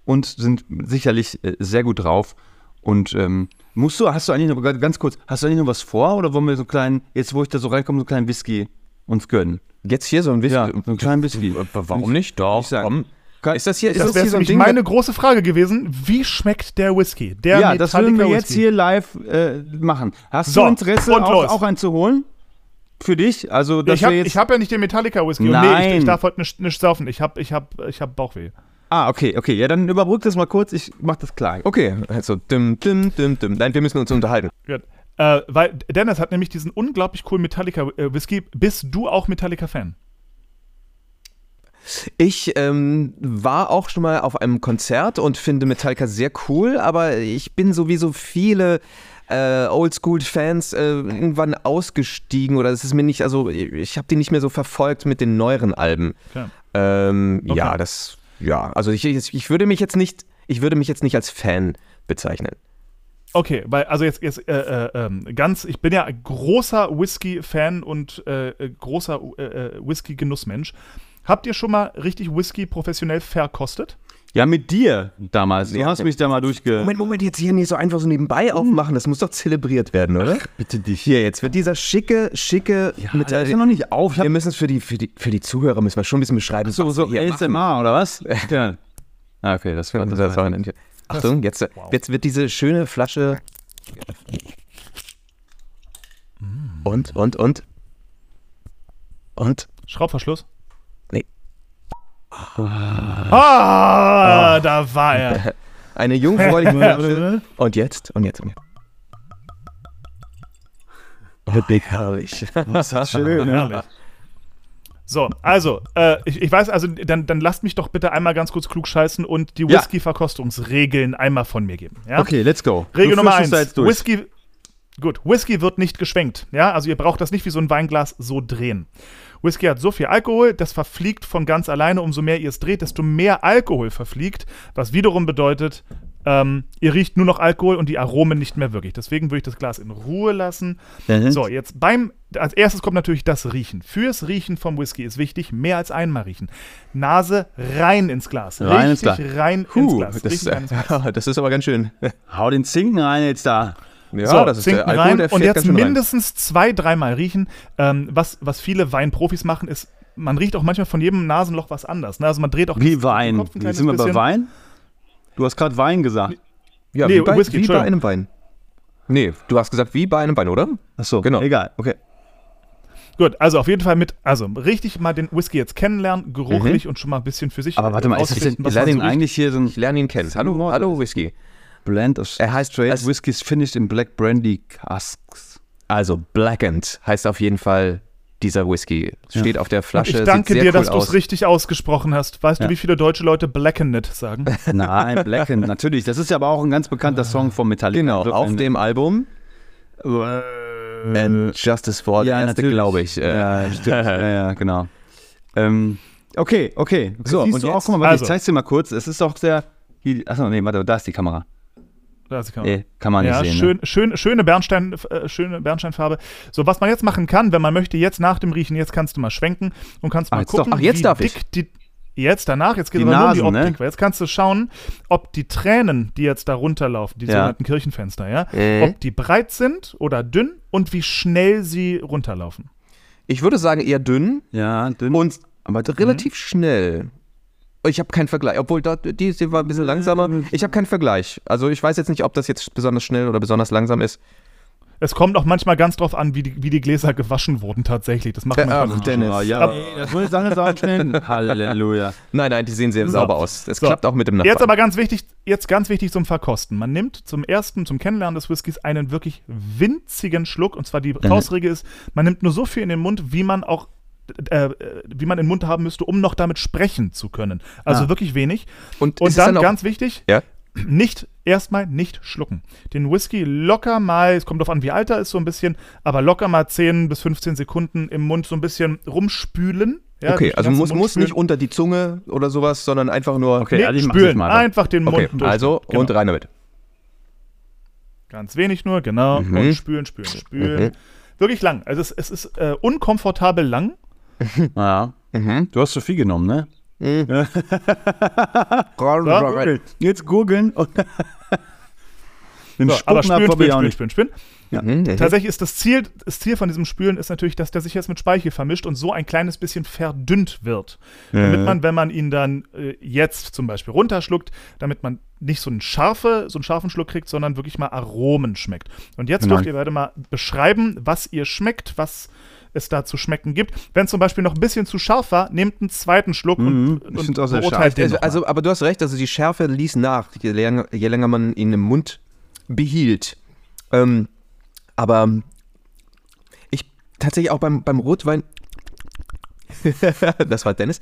und sind sicherlich äh, sehr gut drauf. Und ähm, musst du, hast du eigentlich noch, ganz kurz, hast du eigentlich noch was vor oder wollen wir so einen kleinen, jetzt wo ich da so reinkomme, so einen kleinen Whisky uns gönnen? Jetzt hier so ein bisschen. Ja, so einen kleinen Whisky. Warum nicht? Doch, komm. Ist das hier, ist Das das wäre hier so ein nämlich Ding? meine große Frage gewesen. Wie schmeckt der Whisky? Der ja, das würden wir Metallica jetzt Whisky. hier live äh, machen. Hast So, du Interesse, auch, auch einen zu holen? Für dich? Also, dass Ich habe hab ja nicht den Metallica Whisky. Und Nee, Nein. ich, ich darf heute nicht, nicht saufen. Ich habe ich hab, ich hab Bauchweh. Ah, okay, okay. Ja, dann überbrück das mal kurz. Ich mach das klar. Okay, also dim, dim, dim, dim. Nein, wir müssen uns unterhalten. Gut. Äh, weil Dennis hat nämlich diesen unglaublich coolen Metallica äh, Whisky. Bist du auch Metallica-Fan? Ich ähm, war auch schon mal auf einem Konzert und finde Metallica sehr cool, aber ich bin sowieso viele äh, Oldschool-Fans äh, irgendwann ausgestiegen oder es ist mir nicht, also ich habe die nicht mehr so verfolgt mit den neueren Alben. Okay. Ähm, Okay. Ja, das, ja, also ich, ich, würde mich jetzt nicht, ich würde mich jetzt nicht als Fan bezeichnen. Okay, weil, also jetzt, jetzt äh, äh, ähm, ganz, ich bin ja großer Whisky-Fan und äh, äh, großer äh, äh, Whisky-Genussmensch. Habt ihr schon mal richtig Whisky professionell verkostet? Ja, mit dir damals. Du hast mich da mal durchge. Moment, Moment, jetzt hier nicht so einfach so nebenbei aufmachen, das muss doch zelebriert werden, oder? bitte dich. Hier, jetzt wird dieser schicke, schicke Ja, mit der ist ja noch nicht auf. Wir müssen es für die, für, die, für die Zuhörer müssen wir schon ein bisschen beschreiben. so, was so wir hier machen. ASMR oder was? *laughs* ja. Ah, okay, das Das, wird das war ein- Achtung, jetzt, wow. jetzt wird diese schöne Flasche. Und, und, und. Und. Schraubverschluss? Nee. Ah, da war er. *laughs* Eine jungfräuliche. *laughs* Und jetzt, und jetzt, und jetzt. Oh, Big herrlich. Schön. Herrlich. So, also, äh, ich, ich weiß, also, dann, dann lasst mich doch bitte einmal ganz kurz klug scheißen und die. Whisky-Verkostungsregeln einmal von mir geben. Ja? Okay, let's go. Regel Du Nummer eins. Whisky. Gut, Whisky wird nicht geschwenkt. Ja, also ihr braucht das nicht wie so ein Weinglas so drehen. Whisky hat so viel Alkohol, das verfliegt von ganz alleine. Umso mehr ihr es dreht, desto mehr Alkohol verfliegt, was wiederum bedeutet, ähm, ihr riecht nur noch Alkohol und die Aromen nicht mehr wirklich. Deswegen würde ich das Glas in Ruhe lassen. Mhm. So, jetzt beim, als erstes kommt natürlich das Riechen. Fürs Riechen vom Whisky ist wichtig, mehr als einmal riechen. Nase rein ins Glas. Rein ins Richtig Glas. rein ins Puh, Glas. das, Richtig rein ins *laughs* Glas. das ist aber ganz schön. Hau den Zinken rein jetzt da. Ja, so, das ist Zinken der Alkohol, rein der und jetzt schön rein. mindestens zwei, dreimal riechen. Ähm, was, was viele Weinprofis machen, ist, man riecht auch manchmal von jedem Nasenloch was anders. Ne? Also man dreht auch Wie das- Wein. Kopf ein sind wir bei. Wein? Du hast gerade Wein gesagt. Ja, Nee, wie bei, Whisky, wie bei einem Wein. Nee, du hast gesagt, wie bei einem Wein, oder? Achso, Genau. Egal, okay. Gut, also auf jeden Fall mit, also richtig mal den Whisky jetzt kennenlernen, geruchlich und schon mal ein bisschen für sich Mhm. Aber warte mal, ist das denn, denn so riecht. eigentlich hier so ein Ich lerne ihn kennen. Hallo, hallo Whisky. Blend of Er heißt straight es- whiskies finished in black brandy casks? Also Blackened heißt auf jeden Fall dieser Whisky. Steht auf der Flasche. Ich danke sieht sehr dir, cool dass du es richtig ausgesprochen hast. Weißt Ja. du, wie viele deutsche Leute Blackened sagen? *laughs* Nein, Blackened, natürlich. Das ist ja aber auch ein ganz bekannter Song von Metallica. Genau, Also auf dem Album. Äh, And Justice for ja, erste, glaube ich. Äh, Ja, stimmt. *laughs* ja, ja, genau. Ähm, okay, okay. So, Siehst und du auch, guck mal, warte, Also. ich zeig's dir mal kurz. Es ist doch hier- Achso, nee, warte, da ist die Kamera. Das kann man- Nee, kann man nicht Ja, sehen. Ne? schön, schön, schöne, Bernstein, äh, schöne Bernsteinfarbe. So, was man jetzt machen kann, wenn man möchte, jetzt nach dem Riechen, jetzt kannst du mal schwenken und kannst Ah, mal doch. gucken, Ach, jetzt wie darf dick ich. die. Jetzt danach, jetzt geht es nur um die Nasen, Optik, ne? weil jetzt kannst du schauen, ob die Tränen, die jetzt da runterlaufen, die Ja. sogenannten Kirchenfenster, ja, Mhm. ob die breit sind oder dünn und wie schnell sie runterlaufen. ich würde sagen eher dünn Ja, dünn. und aber relativ schnell. Ich habe keinen Vergleich, obwohl da, die, die war ein bisschen langsamer. Ich habe keinen Vergleich. Also ich weiß jetzt nicht, ob das jetzt besonders schnell oder besonders langsam ist. Es kommt auch manchmal ganz drauf an, wie die, wie die Gläser gewaschen wurden tatsächlich. Das macht Ja, man ach, manchmal. Dennis. Ah, ja, ey, das muss ich sagen, war schnell. *laughs* Halleluja. Nein, nein, die sehen sehr So. sauber aus. Das So. klappt auch mit dem Nachbarn. Jetzt aber ganz wichtig, jetzt ganz wichtig zum Verkosten. Man nimmt zum ersten, zum Kennenlernen des Whiskys einen wirklich winzigen Schluck. Und zwar die Faustregel ist, man nimmt nur so viel in den Mund, wie man auch äh, äh, wie man in den Mund haben müsste, um noch damit sprechen zu können. Also Ah. wirklich wenig. Und Und dann dann ganz wichtig, Ja? nicht, erstmal nicht schlucken. Den Whisky locker mal, es kommt darauf an, wie alt er ist, so ein bisschen, aber locker mal 10 bis 15 Sekunden im Mund so ein bisschen rumspülen. Ja, okay, also muss, muss nicht unter die Zunge oder sowas, sondern einfach nur. Okay, Nee, also spülen. mal. Einfach den Okay, Mund durch. also Genau. und rein damit. Ganz wenig nur, genau. Mhm. Und spülen, spülen, spülen. Mhm. Wirklich lang. Also es, es ist äh, unkomfortabel lang. *laughs* Ja. Mhm. Du hast zu viel genommen, ne? *laughs* So. Jetzt googeln und. *laughs* Den So, aber spülen, spülen, auch spülen, nicht. spülen, spülen. Mhm. Mhm. Tatsächlich ist das Ziel, das Ziel von diesem Spülen ist natürlich, dass der sich jetzt mit Speichel vermischt und so ein kleines bisschen verdünnt wird. Damit man, wenn man ihn dann äh, jetzt zum Beispiel runterschluckt, damit man nicht so einen, scharfe, so einen scharfen Schluck kriegt, sondern wirklich mal Aromen schmeckt. Und jetzt Genau. dürft ihr beide mal beschreiben, was ihr schmeckt, was es da zu schmecken gibt. Wenn zum Beispiel noch ein bisschen zu scharf war, nehmt einen zweiten Schluck Mhm, und, und auch sehr beurteilt scharf. den Also, also, aber du hast recht, also die Schärfe ließ nach, je länger, je länger man ihn im Mund behielt. Ähm, aber ich tatsächlich auch beim, beim Rotwein, *laughs* das war Dennis,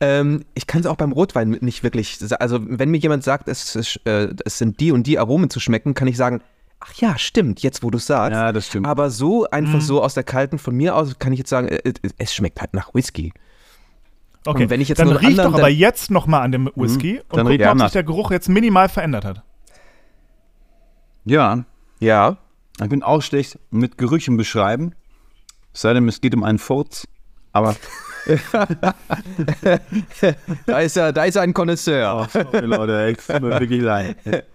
ähm, ich kann es auch beim Rotwein nicht wirklich, also wenn mir jemand sagt, es, ist, äh, es sind die und die Aromen zu schmecken, kann ich sagen, ach ja, stimmt, jetzt wo du es sagst. Ja, das stimmt. Aber so einfach so aus der kalten, von mir aus kann ich jetzt sagen, äh, es schmeckt halt nach Whisky. Okay, Und wenn ich jetzt dann riecht doch aber jetzt noch mal an dem Whisky und Dann guck riecht mal, ob sich der Geruch jetzt minimal verändert hat. Ja, Ja. ich bin auch schlecht mit Gerüchen beschreiben. Es sei denn, es geht um einen Furz. Aber *laughs* Da ist er, da ist er ein Connoisseur. sorry, Leute, ey, tut mir wirklich leid. *laughs*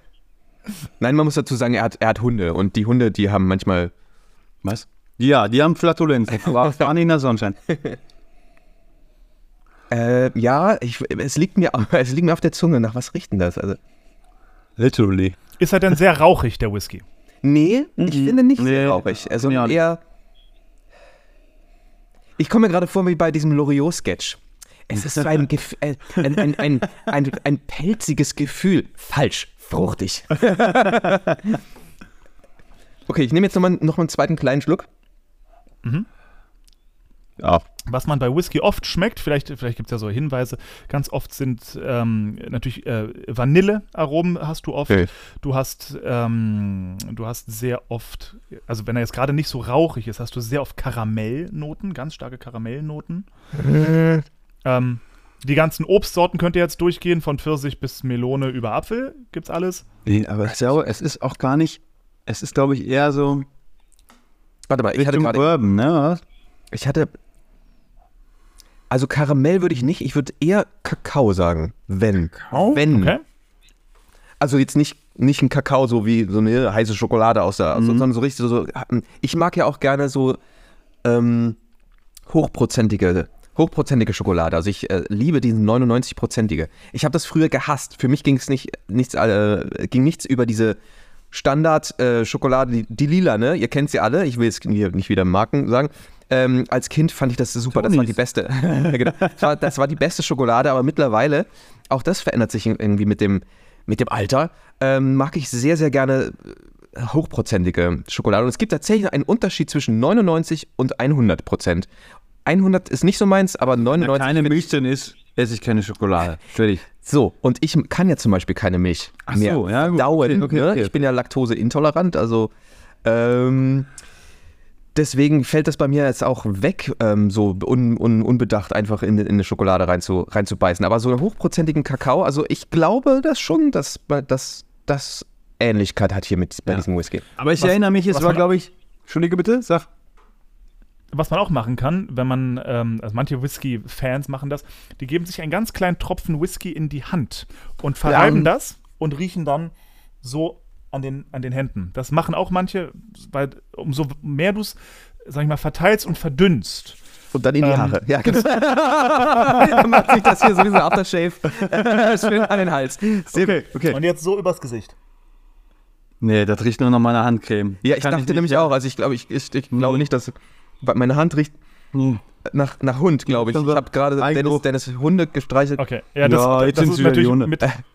Nein, man muss dazu sagen, er hat, er hat Hunde und die Hunde, die haben manchmal. Was? Ja, die haben Flatulenzen. Aber fahren *laughs* in der Sonnenschein. Äh, ja, ich, es, liegt mir, *laughs* es liegt mir auf der Zunge. Nach was riecht denn das? Also, Literally. Ist er denn sehr rauchig, der Whisky? nee, ich finde nicht Nee, sehr rauchig. Also ja. eher. Ich komme mir gerade vor wie bei diesem Loriot-Sketch. Es ist so ein, *laughs* Gef äh, ein, ein, ein, ein, ein pelziges Gefühl. Falsch, fruchtig. *laughs* okay, ich nehme jetzt nochmal noch mal einen zweiten kleinen Schluck. Ja. Was man bei Whisky oft schmeckt, vielleicht, vielleicht gibt es ja so Hinweise, ganz oft sind ähm, natürlich äh, Vanillearomen hast du oft. Okay. Du hast, ähm, du hast sehr oft, also wenn er jetzt gerade nicht so rauchig ist, hast du sehr oft Karamellnoten, ganz starke Karamellnoten. ähm, die ganzen Obstsorten könnt ihr jetzt durchgehen, von Pfirsich bis Melone über Apfel, gibt's alles. Nee, aber ich glaube, es ist auch gar nicht. Es ist, glaube ich, eher so Warte mal, ich hatte gerade. Urban, ne? Ich hatte. Also Karamell würde ich nicht, ich würde eher Kakao sagen. Wenn. Wenn. Okay? Also jetzt nicht, nicht ein Kakao, so wie so eine heiße Schokolade aus der, Mhm. sondern so richtig so. Ich mag ja auch gerne so ähm, hochprozentige, hochprozentige Schokolade. Also ich äh, liebe diesen 99-prozentige. Ich habe das früher gehasst. Für mich ging es nicht, nichts, äh, ging nichts über diese Standard-Schokolade, die, die lila, ne? Ihr kennt sie alle. Ich will hier nicht wieder Marken sagen. Ähm, als Kind fand ich das super, das war die beste. *laughs* genau. das, war, das war die beste Schokolade, aber mittlerweile, auch das verändert sich irgendwie mit dem, mit dem Alter, ähm, mag ich sehr, sehr gerne äh, hochprozentige Schokolade. Und es gibt tatsächlich einen Unterschied zwischen 99 und 100 Prozent. 100 ist nicht so meins, aber Wenn 99 keine find- Milch drin ist, esse ich keine Schokolade. Fertig. so, und ich kann ja zum Beispiel keine Milch Ach mehr so, ja, gut. dauen. Okay, okay, ne? okay. Ich bin ja laktoseintolerant, also ähm, deswegen fällt das bei mir jetzt auch weg, ähm, so un, un, unbedacht einfach in, in eine Schokolade rein zu, reinzubeißen. Aber so einen hochprozentigen Kakao, also ich glaube das schon, dass dass das Ähnlichkeit hat hier mit bei Ja. diesem Whisky. Aber ich Was- erinnere mich, es war, glaube ich. Entschuldige bitte, sag. Was man auch machen kann, wenn man, ähm, also manche Whisky-Fans machen das, die geben sich einen ganz kleinen Tropfen Whisky in die Hand und verreiben Ja. das und riechen dann so an den, an den Händen. Das machen auch manche, weil umso mehr du es, sag ich mal, verteilst und verdünnst. Und dann in die Ähm, Haare. Ja, genau. Dann *laughs* macht sich das hier so wie so ein Aftershave schön an den Hals. Sehr Okay, okay. Und jetzt so übers Gesicht. Nee, das riecht nur nach meiner Handcreme. Ja, ich Kann dachte nicht- nämlich auch. Also ich glaube, ich, ich, ich glaube nicht, dass meine Hand riecht Hm. nach, nach Hund, glaube ich. Ich habe gerade Dennis. Dennis Hunde gestreichelt. Okay. Ja, das, Ja, jetzt das sind's ist natürlich Hunde. mit, *laughs*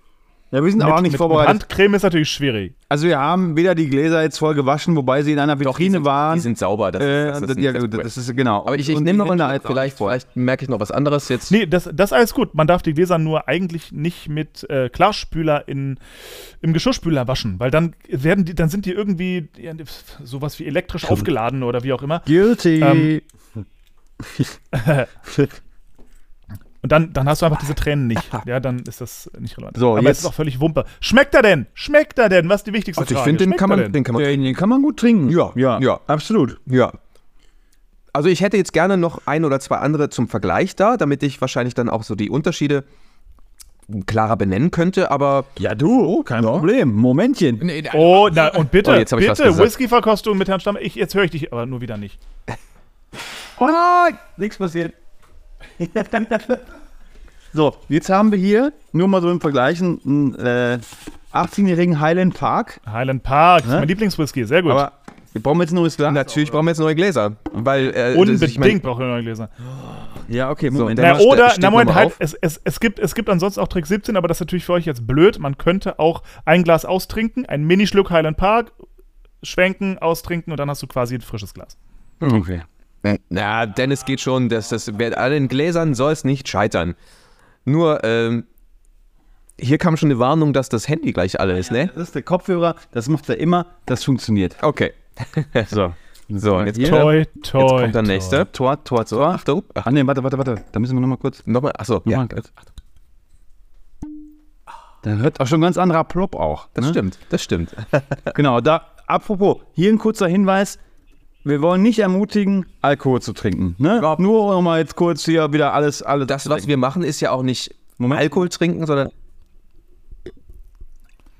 Ja, wir sind aber auch nicht mit, mit vorbereitet. Handcreme ist natürlich schwierig. Also wir haben weder die Gläser jetzt voll gewaschen, wobei sie in einer die Vitrine sind, waren. die sind sauber. Das, äh, das, das, ist ja, das ist genau. aber ich, ich nehme noch die eine, vielleicht, vielleicht merke ich noch was anderes jetzt. Nee, das, das ist alles gut. Man darf die Gläser nur eigentlich nicht mit äh, Klarspüler in, im Geschirrspüler waschen, weil dann werden die, dann sind die irgendwie ja, sowas wie elektrisch aufgeladen oder wie auch immer. Guilty. Ähm, *laughs* *laughs* Und dann, dann hast du einfach diese Tränen nicht. *laughs* Ja, dann ist das nicht relevant. So, Aber jetzt- es ist auch völlig Wumpe. Schmeckt er denn? Schmeckt er denn? Was ist die wichtigste Also ich Frage? finde, den kann man, den kann man den, den kann man gut trinken. Ja, ja, ja. absolut. Ja. Also ich hätte jetzt gerne noch ein oder zwei andere zum Vergleich da, damit ich wahrscheinlich dann auch so die Unterschiede klarer benennen könnte, aber Ja, du, kein Problem. Momentchen. Oh, na, und bitte, Oh, jetzt hab ich was bitte. Whisky-Verkostung mit Herrn Stamm. Ich, jetzt höre ich dich aber nur wieder nicht. *laughs* Oh, nichts passiert. *laughs* so, jetzt haben wir hier, nur mal so im Vergleichen, einen äh, 18-jährigen Highland Park. Highland Park, das ist Hä? mein Lieblingswhisky, sehr gut. Aber wir brauchen jetzt ein neues Glas. natürlich brauchen wir jetzt neue Gläser, weil äh, Unbedingt das- ich mein- brauchen wir neue Gläser. Ja, okay, So, Moment. der Na, oder, na Moment, halt, es, es, es, gibt, es gibt ansonsten auch Trick 17, aber das ist natürlich für euch jetzt blöd. Man könnte auch ein Glas austrinken, einen Minischluck Highland Park, schwenken, austrinken und dann hast du quasi ein frisches Glas. okay. Na, Dennis geht schon, das wer- an den Gläsern soll es nicht scheitern. Nur, ähm, hier kam schon eine Warnung, dass das Handy gleich alle ist, ne? Das ist der Kopfhörer, das macht er immer, das funktioniert. Okay. *laughs* So. So, jetzt. Toi, toi, jetzt kommt der toi. nächste. Tor, Tor, So, Tor. Achtung. Ach, Ah, nee, warte, warte, warte. Da müssen wir nochmal kurz. nochmal, achso, ja, Nochmal kurz. Da hört auch schon ein ganz anderer Plop auch. das ne? stimmt, das stimmt. Genau, da, apropos, hier ein kurzer Hinweis. Wir wollen nicht ermutigen, Alkohol zu trinken. Ne? Überhaupt Nur nochmal jetzt kurz hier wieder alles, alles. Das, was wir machen, ist ja auch nicht Moment. Alkohol trinken, sondern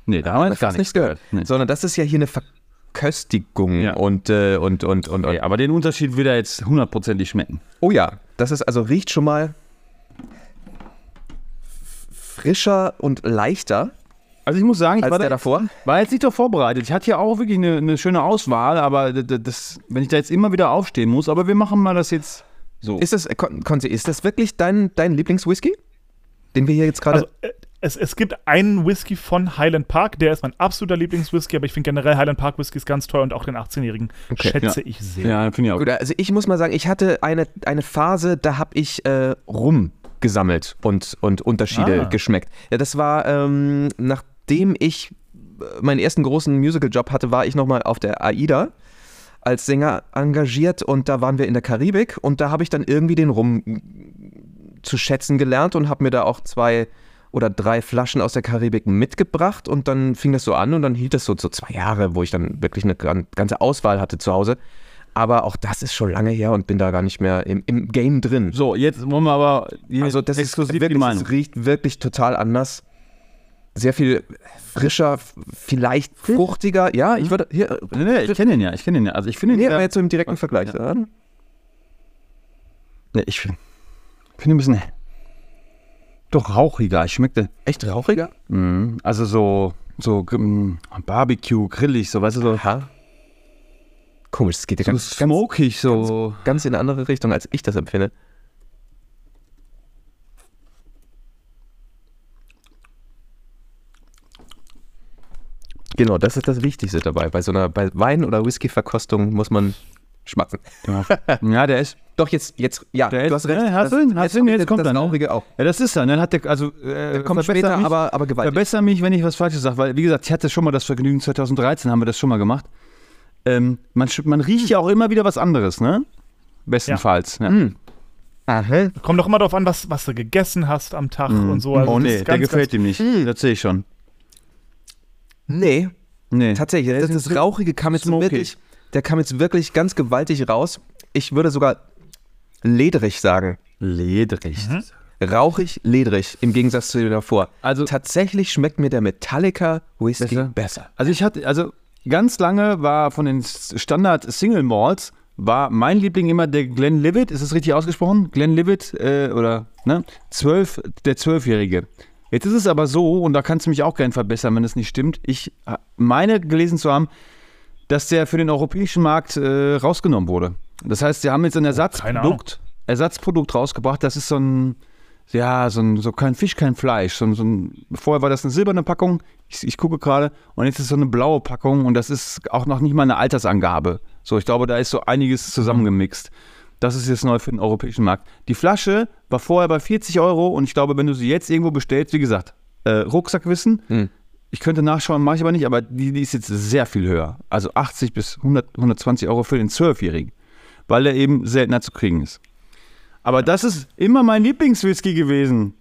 Nee, da haben wir jetzt gar nichts gehört. Nee. Sondern das ist ja hier eine Verköstigung Ja. und, äh, und, und, und, Okay, und. aber den Unterschied wird er jetzt hundertprozentig schmecken. Oh ja, das ist also riecht schon mal frischer und leichter Also ich muss sagen, ich als war, der da, davor. war jetzt nicht doch vorbereitet. Ich hatte ja auch wirklich eine, eine schöne Auswahl, aber das, wenn ich da jetzt immer wieder aufstehen muss, aber wir machen mal das jetzt so. Ist das, äh, Kon- Konzi, ist das wirklich dein, dein Lieblingswhisky? Den wir hier jetzt gerade. Also, äh, es, es gibt einen Whisky von Highland Park, der ist mein absoluter Lieblingswhisky, aber ich finde generell Highland Park Whiskys ganz teuer und auch den 18-Jährigen Okay, schätze ich sehr. ja, finde ich auch. Gut, also ich muss mal sagen, ich hatte eine, eine Phase, da habe ich äh, Rum gesammelt und, und Unterschiede Ah. geschmeckt. Ja, das war, ähm, nachdem ich äh, meinen ersten großen Musical-Job hatte, war ich nochmal auf der AIDA als Sänger engagiert und da waren wir in der Karibik und da habe ich dann irgendwie den Rum zu schätzen gelernt und habe mir da auch zwei oder drei Flaschen aus der Karibik mitgebracht und dann fing das so an und dann hielt das so, so zwei Jahre, wo ich dann wirklich eine gan- ganze Auswahl hatte zu Hause. Aber auch das ist schon lange her und bin da gar nicht mehr im, im Game drin. So, jetzt wollen wir aber Also das ist exklusiv die wirklich, es riecht wirklich total anders. Sehr viel frischer, vielleicht fruchtiger. Ja, ich würde hier. Nee, nee, ich kenne den ja, ich kenne den ja. Also ich finde Nee, den aber ja, jetzt so im direkten Vergleich. Ja. nee, ich finde find ein bisschen doch rauchiger. Ich schmeckte Echt rauchiger? Mhm. Also so, so mm, Barbecue, grillig, so, weißt du, so, Aha. Komisch, es geht ja so ganz, ganz, smokig, so. ganz in eine andere Richtung, als ich das empfinde. Genau, das ist das Wichtigste dabei. Bei so einer bei Wein- oder Whisky-Verkostung muss man schmatzen. Ja, der ist. Doch, jetzt, jetzt, ja, Der du ist- hast recht. ja, hast Das- du ihn? Hast du ihn? Jetzt kommt das er, ne? Traurige auch. Ja, das ist er. Dann hat der, also, äh, Der kommt später, mich, aber, aber gewaltig. Verbessere mich, wenn ich was Falsches sage, weil, wie gesagt, ich hatte schon mal das Vergnügen, 2013 haben wir das schon mal gemacht. Ähm, man, man riecht ja auch immer wieder was anderes, ne? Bestenfalls. Ja. Hm. Aha. Kommt doch immer darauf an, was, was du gegessen hast am Tag und so. Also oh nee, der ganz, gefällt ihm nicht. Das sehe ich schon. Nee, Nee. tatsächlich. Das, das Rauchige kam jetzt smoky. wirklich, der kam jetzt wirklich ganz gewaltig raus. Ich würde sogar ledrig sagen. Ledrig. Rauchig, ledrig, im Gegensatz zu dem davor. Also- tatsächlich schmeckt mir der Metallica Whisky Besser? besser. Also ich hatte, also ganz lange war von den Standard Single Malls war mein Liebling immer der Glenn Livet, ist das richtig ausgesprochen? Glenn Livet äh, oder ne? Zwölf, der Zwölfjährige. Jetzt ist es aber so, und da kannst du mich auch gern verbessern, wenn es nicht stimmt. Ich äh, meine gelesen zu haben, dass der für den europäischen Markt äh, rausgenommen wurde. Das heißt, sie haben jetzt ein Ersatzprodukt, Ersatzprodukt rausgebracht. Das ist so ein, ja, so ein, so kein Fisch, kein Fleisch. So, so ein, vorher war das eine silberne Packung. Ich, ich gucke gerade und jetzt ist es so eine blaue Packung und das ist auch noch nicht mal eine Altersangabe. So, ich glaube, da ist so einiges zusammengemixt. Das ist jetzt neu für den europäischen Markt. Die Flasche war vorher bei 40 Euro und ich glaube, wenn du sie jetzt irgendwo bestellst, wie gesagt, äh, Rucksackwissen, Hm. ich könnte nachschauen, mache ich aber nicht, aber die, die ist jetzt sehr viel höher. Also 80 bis 100, 120 Euro für den Zwölfjährigen, weil er eben seltener zu kriegen ist. Aber das ist immer mein Lieblingswhisky gewesen.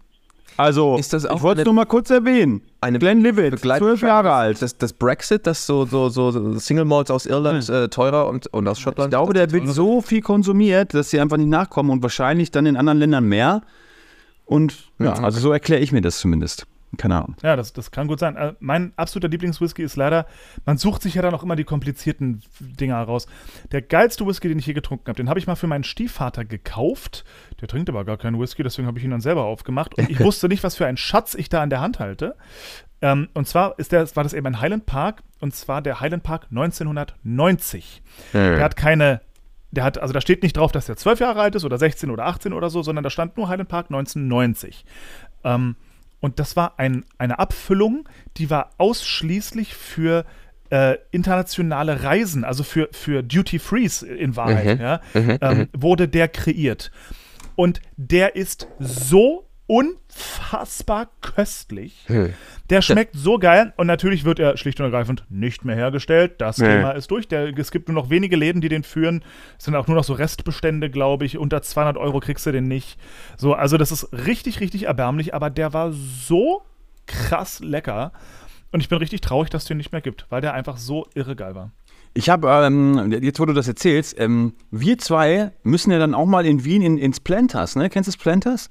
Also, Ist das auch ich wollte es nur mal kurz erwähnen. eine Glenlivet, Begleit- zwölf Jahre alt. Das, das Brexit, das so, so, so Single Malts aus Irland äh, teurer und, und aus Ich Schottland. glaube, der wird so viel konsumiert, dass sie einfach nicht nachkommen und wahrscheinlich dann in anderen Ländern mehr. Und ja, also so erkläre ich mir das zumindest. Keine Ahnung. Ja, das, das kann gut sein. Äh, mein absoluter Lieblingswhisky ist leider, man sucht sich ja dann auch immer die komplizierten Dinger raus. Der geilste Whisky, den ich je getrunken habe, den habe ich mal für meinen Stiefvater gekauft. Der trinkt aber gar keinen Whisky, deswegen habe ich ihn dann selber aufgemacht. Und ich wusste nicht, was für einen Schatz ich da in der Hand halte. Ähm, und zwar ist der, war das eben ein Highland Park, und zwar der Highland Park 1990. Der hat keine, der hat, also da steht nicht drauf, dass der 12 Jahre alt ist oder 16 oder 18 oder so, sondern da stand nur Highland Park 1990. Ähm, und das war ein, eine Abfüllung, die war ausschließlich für äh, internationale Reisen, also für, für Duty Frees in Wahrheit, ja, ähm, wurde der kreiert. Und der ist so unfassbar köstlich. Der schmeckt so geil und natürlich wird er schlicht und ergreifend nicht mehr hergestellt. Das Thema ist durch. Der, es gibt nur noch wenige Läden, die den führen. Es sind auch nur noch so Restbestände, glaube ich. Unter 200 Euro kriegst du den nicht. So, also das ist richtig, richtig erbärmlich, aber der war so krass lecker. Und ich bin richtig traurig, dass es den nicht mehr gibt, weil der einfach so irre geil war. Ich habe, ähm, jetzt wo du das erzählst, ähm, wir zwei müssen ja dann auch mal in Wien in, ins Planters, ne? Kennst du das Planters?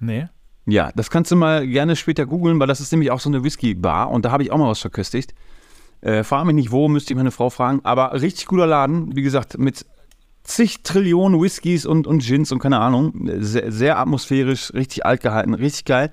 Nee. Ja, das kannst du mal gerne später googeln, weil das ist nämlich auch so eine Whisky-Bar und da habe ich auch mal was verköstigt. Äh, frag mich nicht wo, müsste ich meine Frau fragen, aber richtig guter Laden, wie gesagt, mit zig Trillionen Whiskys und, und Gins und keine Ahnung. Sehr, sehr atmosphärisch, richtig alt gehalten, richtig geil.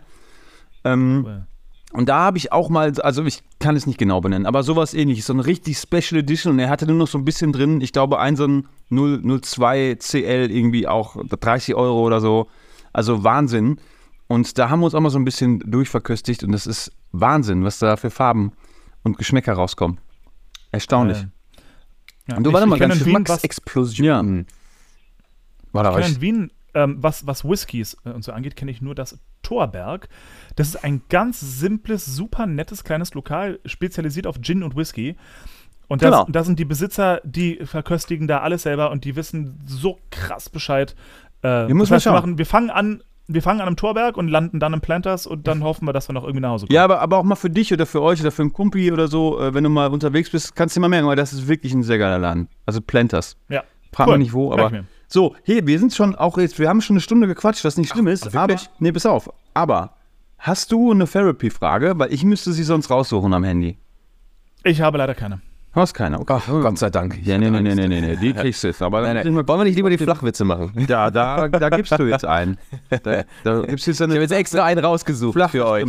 Ähm, Cool. und da habe ich auch mal, also ich kann es nicht genau benennen, aber sowas ähnliches, so eine richtig Special Edition und er hatte nur noch so ein bisschen drin, ich glaube ein so ein 0, 02 CL irgendwie auch 30 Euro oder so, also Wahnsinn. Und da haben wir uns auch mal so ein bisschen durchverköstigt und das ist Wahnsinn, was da für Farben und Geschmäcker rauskommen. Erstaunlich. Äh, ja, Und du, warte mal, ganz Wien was- Geschmacksexplosion. Ja. War da Ich in Wien, ähm, was, was Whiskys äh, und so angeht, kenne ich nur das Torberg. Das ist ein ganz simples, super nettes kleines Lokal, spezialisiert auf Gin und Whisky. Und das, Genau. da sind die Besitzer, die verköstigen da alles selber und die wissen so krass Bescheid. Äh, Wir müssen was mal wir machen. Wir fangen an, wir fangen an am Torberg und landen dann im Planters und dann hoffen wir, dass wir noch irgendwie nach Hause kommen. Ja, aber, aber auch mal für dich oder für euch oder für einen Kumpel oder so, äh, wenn du mal unterwegs bist, kannst du dir mal merken, weil das ist wirklich ein sehr geiler Laden. Also Planters. Ja. Frag Cool. mich nicht wo, aber. So, hier, wir sind schon auch jetzt, wir haben schon eine Stunde gequatscht, was nicht schlimm ist. Aber, wirklich? nee, pass auf. Aber, hast du eine Therapy-Frage? Weil ich müsste sie sonst raussuchen am Handy. Ich habe leider keine. Du hast keine, okay. Ach, Gott sei Dank. Ja, nee, nee, nee, nee, nee, nee, die kriegst du jetzt. Aber Nein, nein. Wollen wir nicht lieber die Flachwitze machen? Ich Da, da, da gibst du jetzt einen. Da, da gibst jetzt eine habe jetzt extra einen rausgesucht für euch.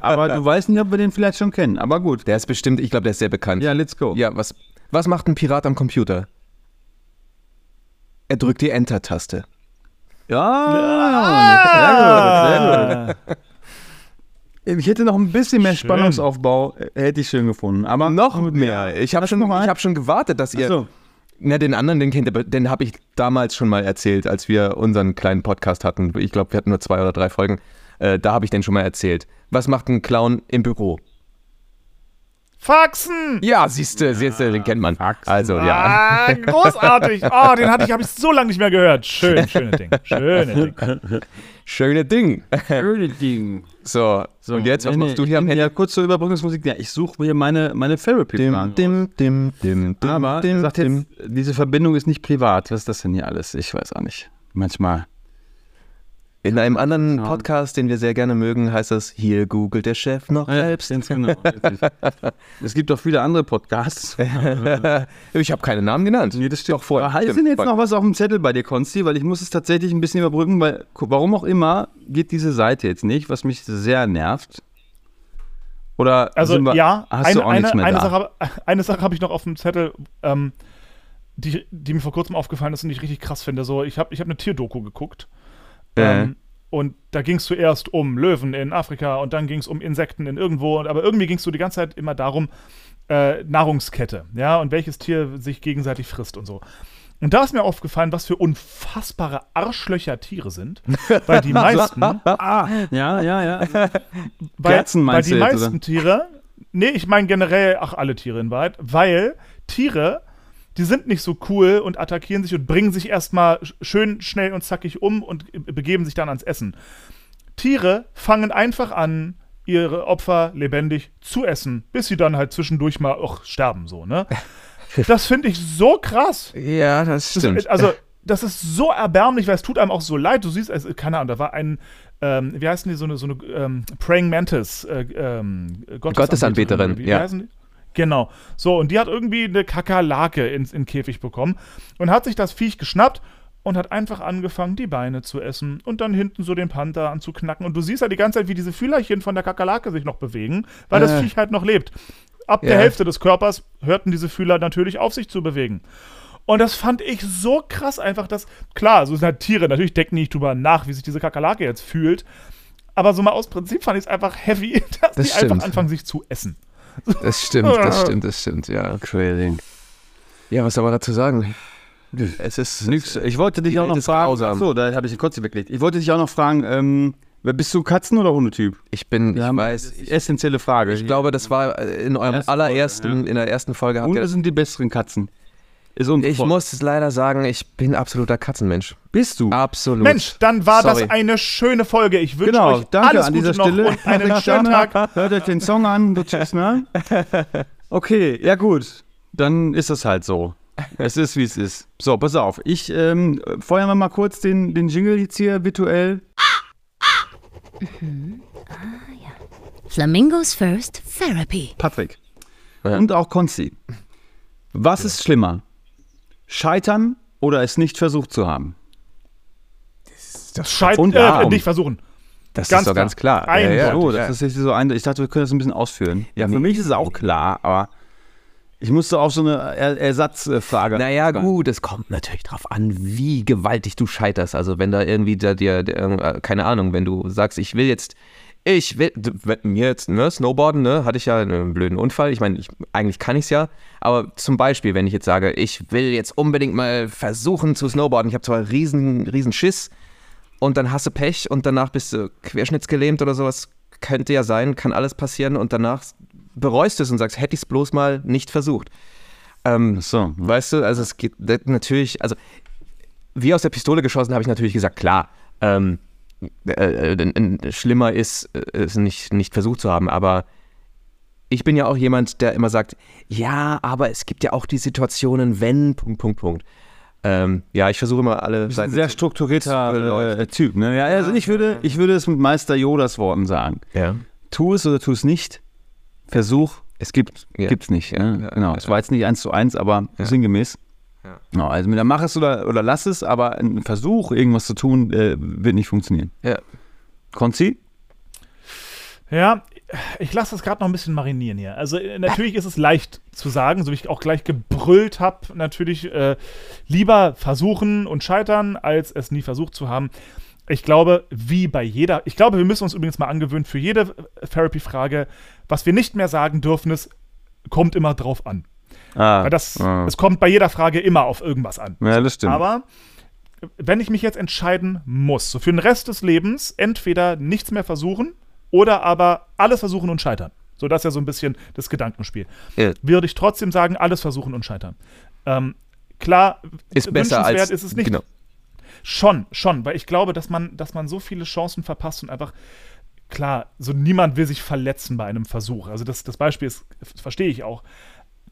Aber du weißt nicht, ob wir den vielleicht schon kennen. Aber gut. Der ist bestimmt, ich glaube, der ist sehr bekannt. Ja, let's go. Ja, was, was macht ein Pirat am Computer? Er drückt die Enter-Taste. Ja, sehr gut, sehr gut. *laughs* Ich hätte noch ein bisschen mehr Schön. Spannungsaufbau, äh, hätte ich schön gefunden. Aber Noch mehr. Ich habe schon, ich hab schon gewartet, dass ihr. so. Na, den anderen, den kennt ihr, den habe ich damals schon mal erzählt, als wir unseren kleinen Podcast hatten. Ich glaube, wir hatten nur zwei oder drei Folgen. Äh, da habe ich den schon mal erzählt. Was macht ein Clown im Büro? Faxen! Ja, siehst du, siehst du, den kennt man. Also, ja. Ah, großartig. Oh, den hatte ich, habe ich so lange nicht mehr gehört. Schön, schöne Ding. Schöne Ding. Schöne Ding. Schöne Ding. So, und jetzt, was machst du hier am Handy? Ja, kurz zur Überbrückungsmusik. Ja, ich suche mir meine, meine Therapy-Fragen. dim, dim, dim, dim, Aber dim, sagt dim. jetzt, diese Verbindung ist nicht privat. Was ist das denn hier alles? Ich weiß auch nicht. Manchmal. In einem anderen Ja. Podcast, den wir sehr gerne mögen, heißt das, hier googelt der Chef noch selbst. Ganz genau. *laughs* es gibt auch viele andere Podcasts. *laughs* ich habe keine Namen genannt. Nee, das stimmt. Doch, vorher. Halt, Stimmt, denn jetzt noch was auf dem Zettel bei dir, Konsti? Weil ich muss es tatsächlich ein bisschen überbrücken, weil warum auch immer geht diese Seite jetzt nicht, was mich sehr nervt. Oder Also sind wir- ja, hast eine, du auch nichts eine, mehr eine, da? Sache, *laughs* eine Sache habe ich noch auf dem Zettel, ähm, die, die mir vor kurzem aufgefallen ist und die ich richtig krass finde. So, ich habe ich hab eine Tierdoku geguckt. Äh. Ähm, und da ging es zuerst um Löwen in Afrika und dann ging es um Insekten in irgendwo. Aber irgendwie ging es so die ganze Zeit immer darum, äh, Nahrungskette, ja, und welches Tier sich gegenseitig frisst und so. Und da ist mir aufgefallen, was für unfassbare Arschlöcher Tiere sind, weil die *laughs* meisten, Ah, ja, ja, ja. *laughs* weil, weil meinst die du jetzt, meisten Tiere, nee, ich meine generell, ach, alle Tiere in Wahrheit, weil Tiere, die sind nicht so cool und attackieren sich und bringen sich erstmal sch- schön schnell und zackig um und begeben sich dann ans Essen. Tiere fangen einfach an, ihre Opfer lebendig zu essen, bis sie dann halt zwischendurch mal auch sterben, so, ne? *laughs* Das finde ich so krass. Ja, das Das, stimmt. also, das ist so erbärmlich, weil es tut einem auch so leid. Du siehst, also, keine Ahnung, da war ein, ähm, wie heißen die, so eine, so eine ähm, Praying Mantis, äh, ähm, Gottesanbeterin, Wie, wie ja. heißen die? Genau. So, und die hat irgendwie eine Kakerlake ins in den Käfig bekommen und hat sich das Viech geschnappt und hat einfach angefangen, die Beine zu essen und dann hinten so den Panther anzuknacken. Und du siehst ja die ganze Zeit, wie diese Fühlerchen von der Kakerlake sich noch bewegen, weil das Äh. Viech halt noch lebt. Ab Ja. der Hälfte des Körpers hörten diese Fühler natürlich auf, sich zu bewegen. Und das fand ich so krass einfach, dass, klar, so sind halt Tiere, natürlich denken die nicht drüber nach, wie sich diese Kakerlake jetzt fühlt. Aber so mal aus Prinzip fand ich es einfach heavy, *laughs* dass Das die einfach stimmt. anfangen, sich zu essen. Das stimmt, das *laughs* stimmt, das stimmt, ja. Crazy. Ja, was soll man dazu sagen? Es ist Nix. Ich wollte dich auch noch fragen. grausam. Achso, da habe ich den kurz weggelegt. Ich wollte dich auch noch fragen, ähm, bist du Katzen- oder Hundetyp? Ich bin, Wir ich weiß, ich, Essentielle Frage. ich glaube, das war in eurem Erste allerersten, Folge, in der ersten Folge Hunde sind die besseren Katzen. Ist uns Ich muss es leider sagen, ich bin absoluter Katzenmensch. Bist du? Absolut. Mensch, dann war Sorry. das eine schöne Folge. Ich wünsche Genau, euch danke alles an Gute dieser noch Stelle. und einen *laughs* schönen Tag. Hört euch den Song an, ne? *laughs* Okay, ja gut. Dann ist es halt so. Es ist, wie es ist. So, pass auf. Ich ähm, feuern wir mal kurz den, den Jingle jetzt hier virtuell. Flamingos First Therapy. Patrick. Ja. Und auch Konzi. Was ist schlimmer? Scheitern oder es nicht versucht zu haben? das, Scheit Und äh, nicht versuchen. das ganz ist doch klar. ganz klar. Ein ja, ja. Oh, das ist so ein. Ich dachte, wir können das ein bisschen ausführen. Ja, für Nee. mich ist es auch klar, aber ich musste auf so eine er Ersatzfrage. Naja, gut, es kommt natürlich drauf an, wie gewaltig du scheiterst. Also, wenn da irgendwie da dir, äh, keine Ahnung, wenn du sagst, ich will jetzt, ich will, mir jetzt, ne, Snowboarden, ne, hatte ich ja einen blöden Unfall. Ich meine, ich, eigentlich kann ich es ja, aber zum Beispiel, wenn ich jetzt sage, ich will jetzt unbedingt mal versuchen zu snowboarden, ich habe zwar riesen, riesen Schiss und dann hast du Pech und danach bist du querschnittsgelähmt oder sowas, könnte ja sein, kann alles passieren und danach bereust du es und sagst, hätte ich es bloß mal nicht versucht. Ähm, So, Weißt du, also es geht natürlich, also wie aus der Pistole geschossen, habe ich natürlich gesagt, klar, ähm, äh, äh, äh, schlimmer ist, äh, es nicht, nicht versucht zu haben, aber ich bin ja auch jemand, der immer sagt, ja, aber es gibt ja auch die Situationen, wenn, Punkt, Punkt, Punkt. Ähm, ja, ich versuche immer alle Seiten sehr strukturierter äh, Typ. Ne? Ja, also ich würde, ich würde es mit Meister Yodas Worten sagen. Ja. Tu es oder tu es nicht. Versuch, es gibt Ja. gibt's nicht. Ja, ne? ja, genau, es war jetzt nicht eins zu eins, aber sinngemäß. Ja. Also entweder mach es oder, oder lass es, aber ein Versuch, irgendwas zu tun, äh, wird nicht funktionieren. Ja. Konzi? Ja, ich lasse das gerade noch ein bisschen marinieren hier. Also äh, natürlich ist es leicht zu sagen, so wie ich auch gleich gebrüllt habe, natürlich äh, lieber versuchen und scheitern, als es nie versucht zu haben. Ich glaube, wie bei jeder, ich glaube, wir müssen uns übrigens mal angewöhnen, für jede Therapy-Frage, was wir nicht mehr sagen dürfen, ist, kommt immer drauf an. Ah, Weil das, ah. es kommt bei jeder Frage immer auf irgendwas an. ja, das stimmt. Aber wenn ich mich jetzt entscheiden muss, so für den Rest des Lebens, entweder nichts mehr versuchen oder aber alles versuchen und scheitern. So, das ist ja so ein bisschen das Gedankenspiel. Ja. Würde ich trotzdem sagen, alles versuchen und scheitern. Ähm, klar, Ist besser wünschenswert als. ist es nicht. Genau. Schon, schon, weil ich glaube, dass man, dass man so viele Chancen verpasst und einfach, klar, so niemand will sich verletzen bei einem Versuch. Also das, das Beispiel ist, verstehe ich auch.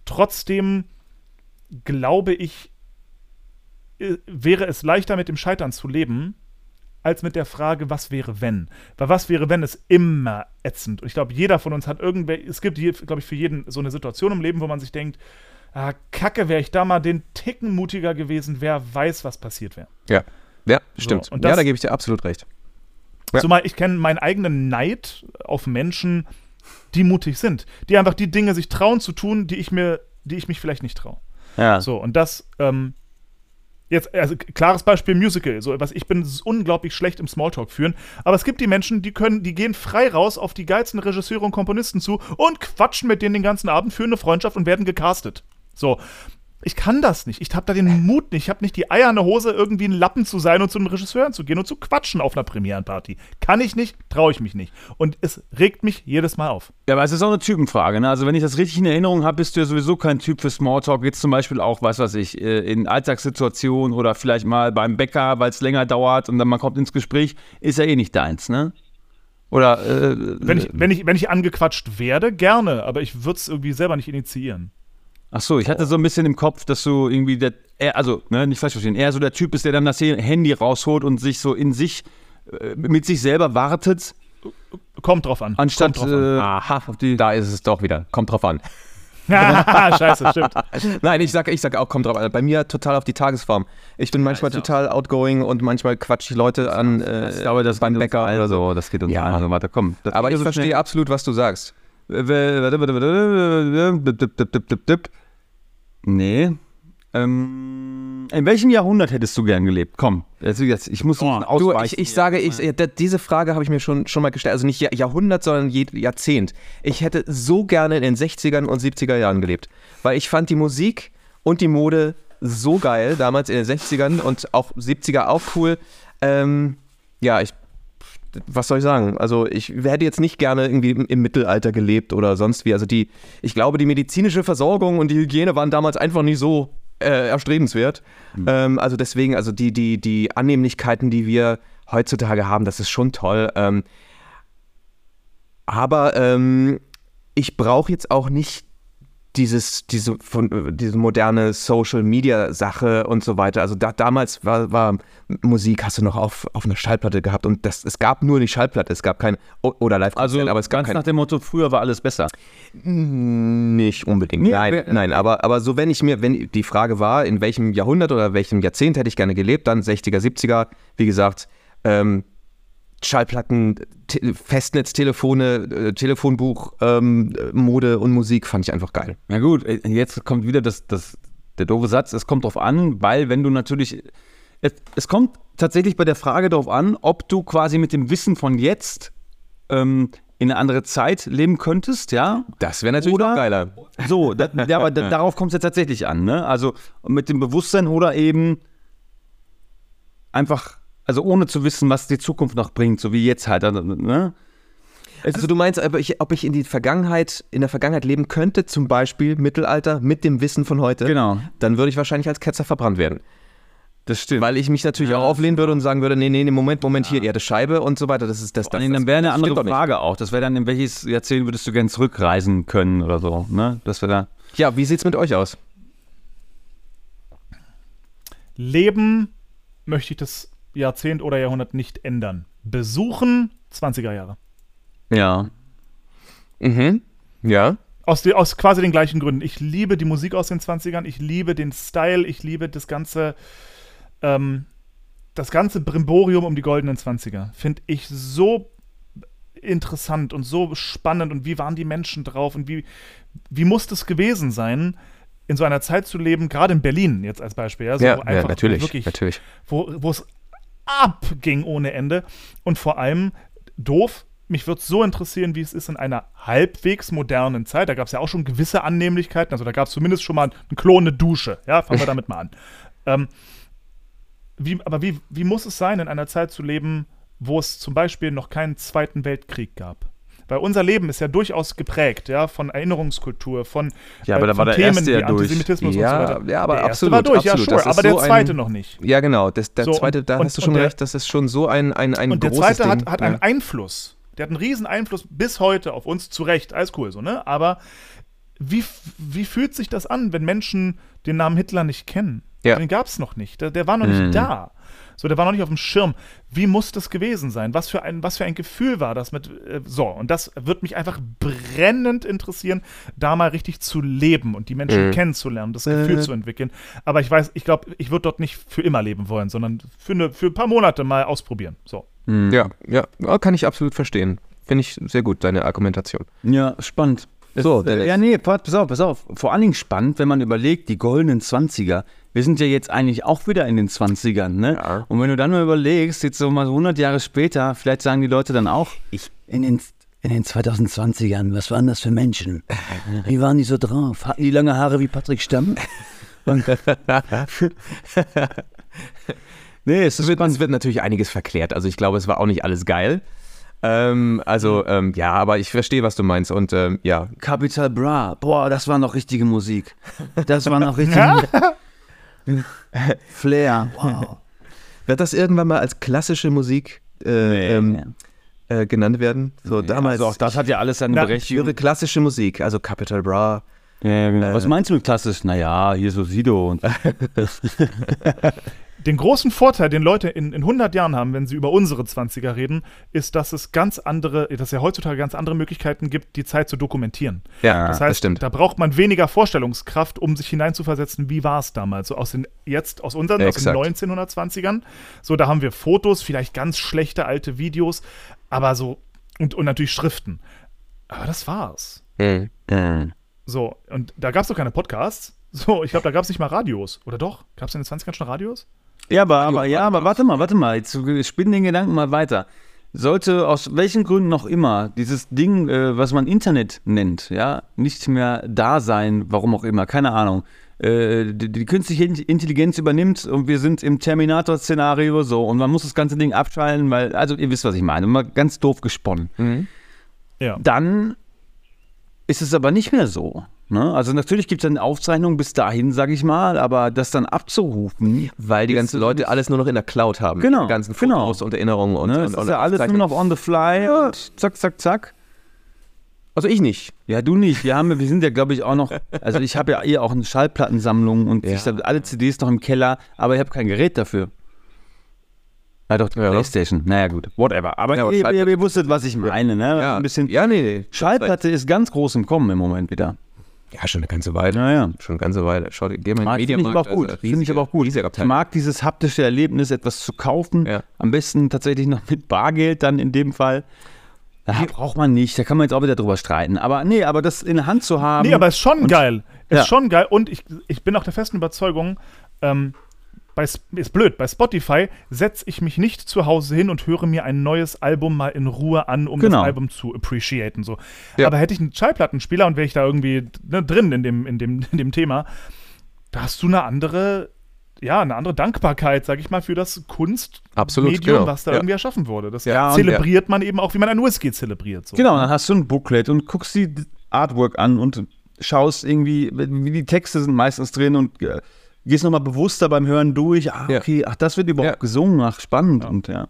Trotzdem glaube ich, äh, wäre es leichter mit dem Scheitern zu leben, als mit der Frage, was wäre, wenn. Weil was wäre, wenn, ist immer ätzend. Und ich glaube, jeder von uns hat irgendwer, es gibt, glaube ich, für jeden so eine Situation im Leben, wo man sich denkt, ah, kacke, wäre ich da mal den Ticken mutiger gewesen, wer weiß, was passiert wäre. Ja. Ja, stimmt. So, und ja, das- da gebe ich dir absolut recht. Ja. Zumal ich kenne meinen eigenen Neid auf Menschen, die mutig sind, die einfach die Dinge sich trauen zu tun, die ich mir, die ich mich vielleicht nicht traue. Ja. So, und das, ähm, jetzt, also klares Beispiel Musical, so was ich bin unglaublich schlecht im Smalltalk führen, aber es gibt die Menschen, die können, die gehen frei raus auf die geilsten Regisseure und Komponisten zu und quatschen mit denen den ganzen Abend, führen eine Freundschaft und werden gecastet. So. Ich kann das nicht. Ich habe da den Mut nicht. Ich habe nicht die Eier in der Hose, irgendwie ein Lappen zu sein und zu einem Regisseur zu gehen und zu quatschen auf einer Premierenparty. Kann ich nicht, traue ich mich nicht. Und es regt mich jedes Mal auf. Ja, aber es ist auch eine Typenfrage. Ne? Also, wenn ich das richtig in Erinnerung habe, bist du ja sowieso kein Typ für Smalltalk. Jetzt zum Beispiel auch, was weiß ich, äh, in Alltagssituationen oder vielleicht mal beim Bäcker, weil es länger dauert und dann man kommt ins Gespräch, ist ja eh nicht deins, ne? Oder, äh, Wenn ich, wenn ich, wenn ich angequatscht werde, gerne, aber ich würde es irgendwie selber nicht initiieren. Ach so, ich hatte so ein bisschen im Kopf, dass du irgendwie der, er, also, ne, nicht falsch verstehen, eher so der Typ ist, der dann das Handy rausholt und sich so in sich, äh, mit sich selber wartet, Kommt drauf an. anstatt drauf an. äh, Aha, da ist es doch wieder. Kommt drauf an. *laughs* Scheiße, stimmt. *laughs* Nein, ich sag, ich sag auch, kommt drauf an. Bei mir total auf die Tagesform. Ich bin manchmal ja total outgoing und manchmal quatsche ich Leute an äh, ich glaube, das beim Bäcker oder so. das geht uns Ja. allen so weiter. Komm, das Aber ich so verstehe schnell. absolut, was du sagst. Nee. Ähm, in welchem Jahrhundert hättest du gern gelebt? Komm, jetzt, jetzt, ich muss oh, Du, ausweichen. ich, ich sage, ich, diese Frage habe ich mir schon, schon mal gestellt. Also nicht Jahr- Jahrhundert, sondern Jahrzehnt. Ich hätte so gerne in den 60ern und 70er Jahren gelebt. Weil ich fand die Musik und die Mode so geil, damals in den 60ern und auch 70er auch cool. Ähm, ja, ich. Was soll ich sagen? Also ich hätte jetzt nicht gerne irgendwie im, im Mittelalter gelebt oder sonst wie. Also die, ich glaube, die medizinische Versorgung und die Hygiene waren damals einfach nicht so äh, erstrebenswert. Ähm, also deswegen, also die, die, die Annehmlichkeiten, die wir heutzutage haben, das ist schon toll. Ähm, aber ähm, ich brauche jetzt auch nicht dieses, diese, von, äh, diese moderne Social-Media-Sache und so weiter. Also da, damals war, war Musik, hast du noch auf, auf einer Schallplatte gehabt und das, es gab nur die Schallplatte, es gab kein, oder live also aber es gab ganz kein, nach dem Motto, früher war alles besser. nicht unbedingt. Nee, nein, wer- nein, aber, aber so, wenn ich mir, wenn die Frage war, in welchem Jahrhundert oder welchem Jahrzehnt hätte ich gerne gelebt, dann 60er, 70er, wie gesagt, ähm, Schallplatten, Te Festnetztelefone, äh, Telefonbuch, ähm, äh, Mode und Musik fand ich einfach geil. Na gut, äh, jetzt kommt wieder das, das, der doofe Satz, es kommt drauf an, weil wenn du natürlich, es, es kommt tatsächlich bei der Frage darauf an, ob du quasi mit dem Wissen von jetzt ähm, in eine andere Zeit leben könntest, ja, Das wäre natürlich Oder- geiler. So, da, ja, aber da, darauf kommt es ja tatsächlich an, ne? Also mit dem Bewusstsein oder eben einfach, also ohne zu wissen, was die Zukunft noch bringt, so wie jetzt halt, also, ne? Also du meinst, ob ich, ob ich in die Vergangenheit, in der Vergangenheit leben könnte, zum Beispiel Mittelalter, mit dem Wissen von heute, Genau. dann würde ich wahrscheinlich als Ketzer verbrannt werden. Das stimmt. Weil ich mich natürlich auch auflehnen würde und sagen würde, nee, nee, nee, Moment, Moment, hier, Erde Scheibe und so weiter. Das ist das. das, Nee, das dann wäre eine andere. Frage auch. Das wäre dann, in welches Jahrzehnt würdest du gern zurückreisen können oder so, ne? Das wäre da. Ja, wie sieht's mit euch aus? Leben möchte ich das Jahrzehnt oder Jahrhundert nicht ändern. Besuchen 20er Jahre. Ja. Mhm. Ja. Aus, die, aus quasi den gleichen Gründen. Ich liebe die Musik aus den 20ern, ich liebe den Style, ich liebe das ganze, ähm, das ganze Brimborium um die goldenen 20er. Finde ich so interessant und so spannend und wie waren die Menschen drauf und wie, wie muss das gewesen sein, in so einer Zeit zu leben, gerade in Berlin jetzt als Beispiel. Ja, so Ja, ja, natürlich, Wirklich, natürlich. wo wo es abging ohne Ende. Und vor allem, doof, mich würde so interessieren, wie es ist in einer halbwegs modernen Zeit. Da gab es ja auch schon gewisse Annehmlichkeiten. Also da gab es zumindest schon mal einen Klon, eine Dusche. Ja, fangen wir *laughs* damit mal an. Ähm, wie, aber wie, wie muss es sein, in einer Zeit zu leben, wo es zum Beispiel noch keinen Zweiten Weltkrieg gab? Weil unser Leben ist ja durchaus geprägt, ja, von Erinnerungskultur, von, Ja, aber da von war der Themen erste wie ja durch. Antisemitismus Ja, und so weiter. ja, aber der erste absolut, war durch, absolut. ja, sure, aber der so ein- zweite noch nicht. Ja, genau. Das, der So, zweite, da und- hast du schon der- recht, das ist schon so ein, ein, ein Und der zweite hat, Ding. hat ja. einen Einfluss. Der hat einen riesen Einfluss bis heute auf uns, zu Recht, alles cool so, ne? Aber wie, wie fühlt sich das an, wenn Menschen den Namen Hitler nicht kennen? Ja. Den gab es noch nicht. Der, der war noch Mhm. nicht da. So, der war noch nicht auf dem Schirm. Wie muss das gewesen sein? Was für ein, was für ein Gefühl war das mit, äh, so, und das wird mich einfach brennend interessieren, da mal richtig zu leben und die Menschen Mhm. kennenzulernen, das Gefühl Äh. zu entwickeln. Aber ich weiß, ich glaube, ich würde dort nicht für immer leben wollen, sondern für, eine, für ein paar Monate mal ausprobieren. So. Hm. Ja, ja, kann ich absolut verstehen. Finde ich sehr gut, deine Argumentation. Ja, spannend. So, äh, ja, nee, pass auf, pass auf. Vor allen Dingen spannend, wenn man überlegt, die goldenen 20er. Wir sind ja jetzt eigentlich auch wieder in den 20ern, ne? Ja. Und wenn du dann mal überlegst, jetzt so mal so 100 Jahre später, vielleicht sagen die Leute dann auch, ich in den, in den 2020ern, was waren das für Menschen? *laughs* Wie waren die so drauf? Hatten die lange Haare wie Patrick Stamm? *laughs* Nee, es Es wird, es wird natürlich einiges verklärt. Also ich glaube, es war auch nicht alles geil. Ähm, also ähm, ja, aber ich verstehe, was du meinst. Und ähm, ja, Capital Bra, boah, das war noch richtige Musik. Das war noch *laughs* richtige Flair, wow. wird das irgendwann mal als klassische Musik äh, ähm, äh, genannt werden? So damals. Also auch das hat ja alles seine Berechtigung. ihre klassische Musik, also Capital Bra. Ja, genau. Was meinst du mit klassisch? Naja, hier so Sido und *laughs* *laughs* Den großen Vorteil, den Leute in, in 100 Jahren haben, wenn sie über unsere 20er reden, ist, dass es ganz andere, dass es ja heutzutage ganz andere Möglichkeiten gibt, die Zeit zu dokumentieren. Ja, Das heißt, stimmt. da braucht man weniger Vorstellungskraft, um sich hineinzuversetzen, wie war es damals. So aus den, jetzt aus unseren, Exakt. aus den 1920ern. So, da haben wir Fotos, vielleicht ganz schlechte alte Videos, aber so, und, und natürlich Schriften. Aber das war's. Hm. So, und da gab es doch keine Podcasts. So, ich glaube, da gab es nicht mal Radios. Oder doch? Gab es in den 20ern schon Radios? Ja, aber, aber, ja, aber warte mal, warte mal. Jetzt spinnen den Gedanken mal weiter. Sollte aus welchen Gründen noch immer dieses Ding, äh, was man Internet nennt, ja, nicht mehr da sein, warum auch immer, keine Ahnung. Äh, die, die künstliche In- Intelligenz übernimmt und wir sind im Terminator-Szenario so und man muss das ganze Ding abschalten, weil, also ihr wisst, was ich meine, mal ganz doof gesponnen. Ja. Dann ist es aber nicht mehr so. Ne? Also natürlich gibt es dann Aufzeichnungen bis dahin, sage ich mal, aber das dann abzurufen, Weil die ganzen Leute alles nur noch in der Cloud haben. Genau, Die ganzen genau. Fotos und Erinnerungen und, Ne, und, es ist und ja alles nur noch on the fly und zack, zack, zack. Also ich nicht. Ja, du nicht. Wir, haben, wir sind ja, glaube ich, auch noch. Also, ich habe ja eh auch eine Schallplattensammlung und Ja. ich habe alle CDs noch im Keller, aber ich habe kein Gerät dafür. Ja, doch, die Ja. Playstation. Naja, gut, whatever. Aber Ja, aber ihr, ihr, ihr wusstet, was ich meine, ne? Ja, Ein bisschen. Ja, nee, nee. Schallplatte ist ganz groß im Kommen im Moment wieder. Ja, schon eine ganze Weile. Naja. Schon eine ganze Weile. Schau dir, geh mal in Mag- den Finde ich aber auch gut. Finde ich aber auch gut. Ich mag dieses haptische Erlebnis, etwas zu kaufen. Ja. Am besten tatsächlich noch mit Bargeld dann in dem Fall. Ja, braucht man nicht. Da kann man jetzt auch wieder drüber streiten. Aber nee, aber das in der Hand zu haben. Nee, aber ist schon geil. Ist Ja. schon geil. Und ich, ich bin auch der festen Überzeugung, ähm, bei, ist blöd, bei Spotify setze ich mich nicht zu Hause hin und höre mir ein neues Album mal in Ruhe an, um Genau. das Album zu appreciaten. So. Ja. Aber hätte ich einen Schallplattenspieler und wäre ich da irgendwie ne, drin in dem, in, dem, *laughs* in dem Thema, da hast du eine andere, ja, eine andere Dankbarkeit, sag ich mal, für das Kunstmedium, genau. was da Ja. irgendwie erschaffen wurde. Das Ja, und zelebriert man eben auch, wie man ein Whisky zelebriert. So. Genau, dann hast du ein Booklet und guckst die Artwork an und schaust irgendwie, wie die Texte sind meistens drin und äh, gehst nochmal bewusster beim Hören durch. Ah, okay, ach, das wird überhaupt gesungen, ach, spannend. Und ja.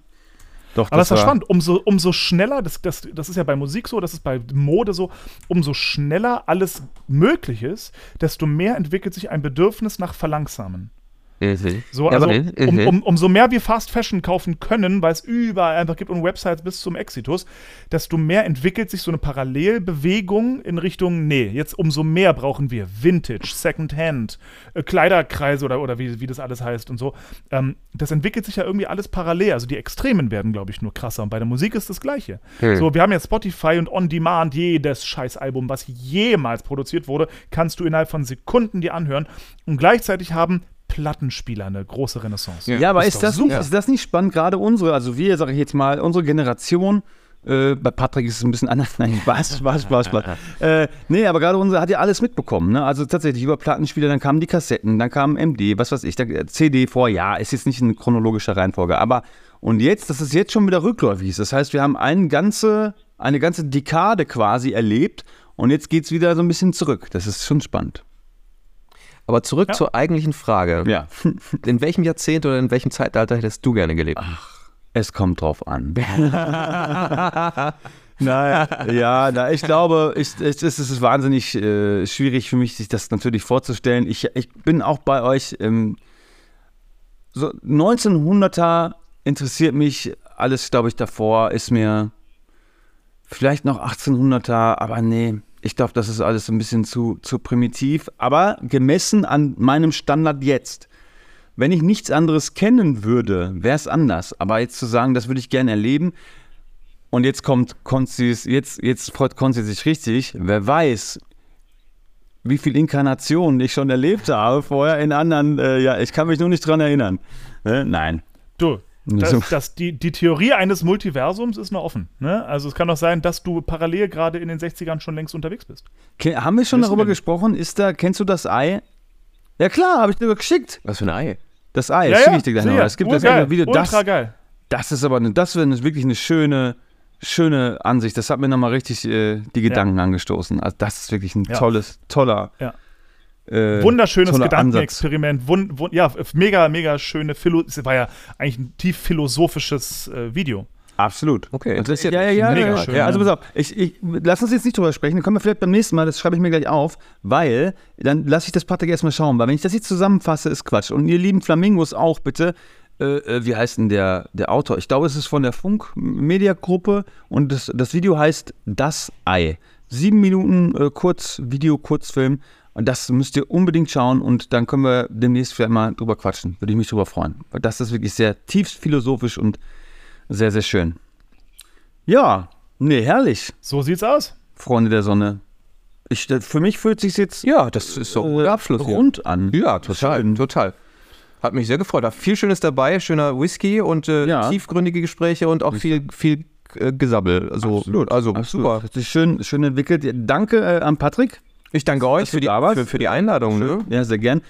Doch, Aber das ist ja war- spannend. Umso, umso schneller, das, das, das ist ja bei Musik so, das ist bei Mode so, umso schneller alles möglich ist, desto mehr entwickelt sich ein Bedürfnis nach Verlangsamen. Mhm. So, also um, mhm. um, umso mehr wir Fast Fashion kaufen können, weil es überall einfach gibt und Websites bis zum Exitus, desto mehr entwickelt sich so eine Parallelbewegung in Richtung, nee, jetzt umso mehr brauchen wir Vintage, Secondhand, äh, Kleiderkreise oder, oder wie, wie das alles heißt und so. Ähm, das entwickelt sich ja irgendwie alles parallel. Also die Extremen werden, glaube ich, nur krasser. Und bei der Musik ist das Gleiche. Hm. So, wir haben jetzt Spotify und On Demand, jedes Scheißalbum, was jemals produziert wurde, kannst du innerhalb von Sekunden dir anhören. Und gleichzeitig haben Plattenspieler eine große Renaissance. Ja, aber Ist ist, das nicht, super. ist das nicht spannend? Gerade unsere, also wir, sage ich jetzt mal, unsere Generation, äh, bei Patrick ist es ein bisschen anders. *laughs* Nein, Spaß, Spaß, Spaß, Spaß. *laughs* äh, nee, aber gerade unsere hat ja alles mitbekommen. Ne? Also tatsächlich über Plattenspieler, dann kamen die Kassetten, dann kam MD, was weiß ich, der äh, CD vor, ja, ist jetzt nicht in chronologischer Reihenfolge. Aber und jetzt, das ist jetzt schon wieder rückläufig. Das heißt, wir haben eine ganze, eine ganze Dekade quasi erlebt und jetzt geht es wieder so ein bisschen zurück. Das ist schon spannend. Aber zurück Ja. zur eigentlichen Frage. Ja. *laughs* In welchem Jahrzehnt oder in welchem Zeitalter hättest du gerne gelebt? Es kommt drauf an. *laughs* *laughs* Nein, ja, na, ich glaube, ich, ich, es ist wahnsinnig äh, schwierig für mich, sich das natürlich vorzustellen. Ich, ich bin auch bei euch. Ähm, so 1900er interessiert mich alles, glaube ich, davor ist mir vielleicht noch 1800er, aber nee, ich glaube, das ist alles ein bisschen zu, zu primitiv. Aber gemessen an meinem Standard jetzt, wenn ich nichts anderes kennen würde, wäre es anders. Aber jetzt zu sagen, das würde ich gerne erleben, und jetzt kommt Konzis, jetzt, jetzt freut Konzi sich richtig. Wer weiß, wie viel Inkarnationen ich schon erlebt habe vorher in anderen, äh, ja, ich kann mich nur nicht dran erinnern. Ne? Nein. Du, das, So. das, die, die Theorie eines Multiversums ist noch offen. Ne? Also es kann doch sein, dass du parallel gerade in den 60ern schon längst unterwegs bist. Ke- Haben wir schon Wissen darüber wir gesprochen? Ist da, kennst du das Ei? Ja klar, habe ich dir geschickt. Was für ein Ei. Das Ei, das schicke ich dir gleich noch. Es gibt das eine Video. Das, Ultra geil. das ist aber eine, das wäre eine, wirklich eine schöne, schöne Ansicht. Das hat mir nochmal richtig äh, die Gedanken angestoßen. Also das ist wirklich ein Ja. tolles, toller. Ja. Äh, Wunderschönes Gedankenexperiment. Wun, wun, ja, mega, mega schöne Philo es war ja eigentlich ein tief philosophisches äh, Video. Absolut. Okay, Und das, ja, interessiert ja, mich. ja, Mega ja, schön, ja. Also ja. pass auf, ich, ich, lass uns jetzt nicht drüber sprechen, dann können wir vielleicht beim nächsten Mal, das schreibe ich mir gleich auf, weil dann lasse ich das Patrick erstmal schauen, weil wenn ich das jetzt zusammenfasse, ist Quatsch. Und ihr lieben Flamingos auch bitte, äh, äh, wie heißt denn der, der Autor? Ich glaube, es ist von der Funk-Media-Gruppe und das, das Video heißt Das Ei. Sieben Minuten äh, Kurz, Video, Kurzfilm. Und das müsst ihr unbedingt schauen und dann können wir demnächst vielleicht mal drüber quatschen. Würde ich mich drüber freuen. Weil das ist wirklich sehr tiefst philosophisch und sehr, sehr schön. Ja, nee, herrlich, So sieht's aus. Freunde der Sonne. Ich, für mich fühlt sich jetzt Ja, das ist so äh, Abschluss hier. rund an. Ja, total, total. Hat mich sehr gefreut. Viel Schönes dabei, schöner Whisky und äh, Ja. tiefgründige Gespräche und auch viel, viel äh, Gesabbel. Also, also super. Hat sich schön, schön entwickelt. Danke äh, an Patrick. Ich danke euch für die, für, für die Einladung. Ne? Ja, sehr gern.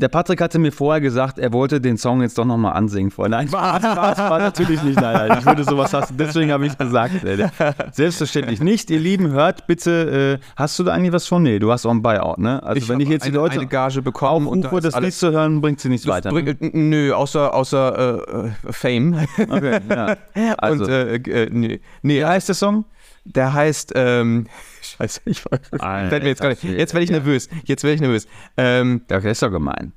Der Patrick hatte mir vorher gesagt, er wollte den Song jetzt doch nochmal ansingen vorher. Nein, Spaß, Spaß *laughs* war natürlich nicht. Nein, nein, ich würde sowas hassen. Deswegen habe ich gesagt. Äh, selbstverständlich nicht. Ihr Lieben, hört bitte. Äh, hast du da eigentlich was von? Nee, du hast auch ein Buyout, ne? Also, wenn ich jetzt die eine, Leute eine Gage bekommen und ist das Lied zu hören, bringt sie nichts das weiter. Ne? bringt- äh, Nö, außer, außer äh, äh, Fame. Okay, ja. *laughs* Also, und, äh, äh, nee, nee, wie heißt der Song? Der heißt, ähm, *laughs* scheiße, ich Alter, fällt mir jetzt gerade nicht. Jetzt werde ich nervös. Jetzt werde ich nervös. Ähm, Ja, Okay, ist doch gemein.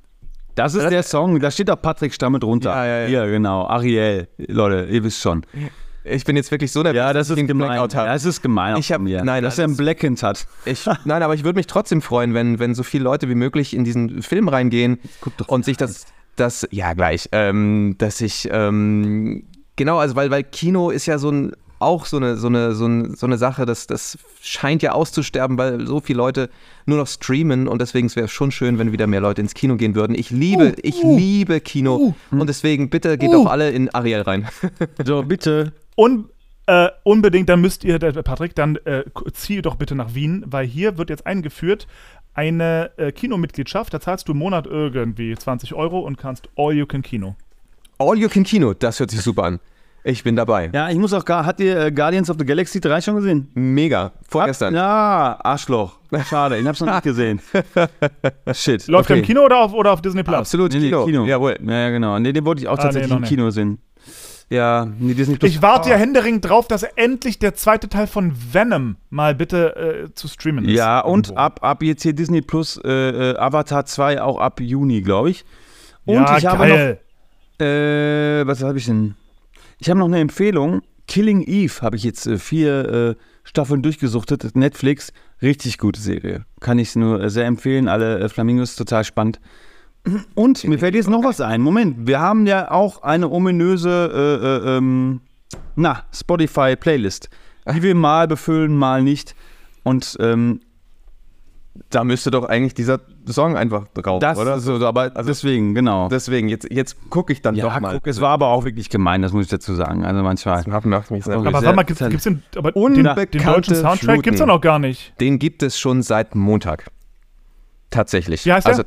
Das ist der Song, da steht auch Patrick Stamme drunter. Ja, ja, ja. Hier, genau. Ariel. Leute, ihr wisst schon. ich bin jetzt wirklich so nervös, Ja, das dass ich ist den gemein. Blackout habe. Das ist gemein. Ich hab- mir. nein, dass das er einen Blackend hat. Ich, nein, aber ich würde mich trotzdem freuen, wenn, wenn so viele Leute wie möglich in diesen Film reingehen und sich das, das ja gleich, ähm, dass ich, ähm, genau, also weil, weil Kino ist ja so ein, auch so eine, so eine, so eine, so eine Sache, das, das scheint ja auszusterben, weil so viele Leute nur noch streamen und deswegen wäre es schon schön, wenn wieder mehr Leute ins Kino gehen würden. Ich liebe, ich liebe Kino und deswegen bitte geht doch alle in Ariel rein. *laughs* So, bitte. Und äh, unbedingt, dann müsst ihr, der Patrick, dann äh, zieh doch bitte nach Wien, weil hier wird jetzt eingeführt eine äh, Kinomitgliedschaft. Da zahlst du im Monat irgendwie 20 Euro und kannst All You Can Kino. All You Can Kino, das hört sich super an. Ich bin dabei. Ja, ich muss auch gar. Hat ihr äh, Guardians of the Galaxy 3 schon gesehen? Mega. Vorgestern. Ja, Arschloch. Schade, ich hab's noch nicht gesehen. *laughs* Shit. Läuft okay. im Kino oder auf, oder auf Disney Plus? Absolut Nee, Kino. Kino. Jawohl. Ja, genau. Nee, den wollte ich auch Ah, tatsächlich nee, im. Kino sehen. Ja, nee, Disney Plus. Ich warte ja händeringend drauf, dass endlich der zweite Teil von Venom mal bitte äh, zu streamen ist. Ja, und Irgendwo. ab, ab jetzt hier Disney Plus äh, äh, Avatar 2 auch ab Juni, glaube ich. Und ja, ich habe geil. noch, äh, was habe ich denn? Ich habe noch eine Empfehlung. Killing Eve habe ich jetzt äh, vier äh, Staffeln durchgesuchtet. Netflix, richtig gute Serie. Kann ich nur äh, sehr empfehlen. Alle äh, Flamingos, total spannend. Und mir fällt jetzt noch was ein. Moment, wir haben ja auch eine ominöse, äh, äh, ähm, Spotify-Playlist, die wir mal befüllen, mal nicht. Und ähm, Da müsste doch eigentlich dieser Song einfach drauf, das, oder? So, aber deswegen, genau. Deswegen, jetzt, jetzt gucke ich dann ja, doch mal. guck, es war aber auch wirklich gemein, das muss ich dazu sagen. Also manchmal. Das macht mich sehr. Aber sehr- warte mal, gibt's, gibt's den, aber den, deutschen Soundtrack Fluten. gibt's doch noch gar nicht. Den gibt es schon seit Montag. Tatsächlich. Wie heißt der? also,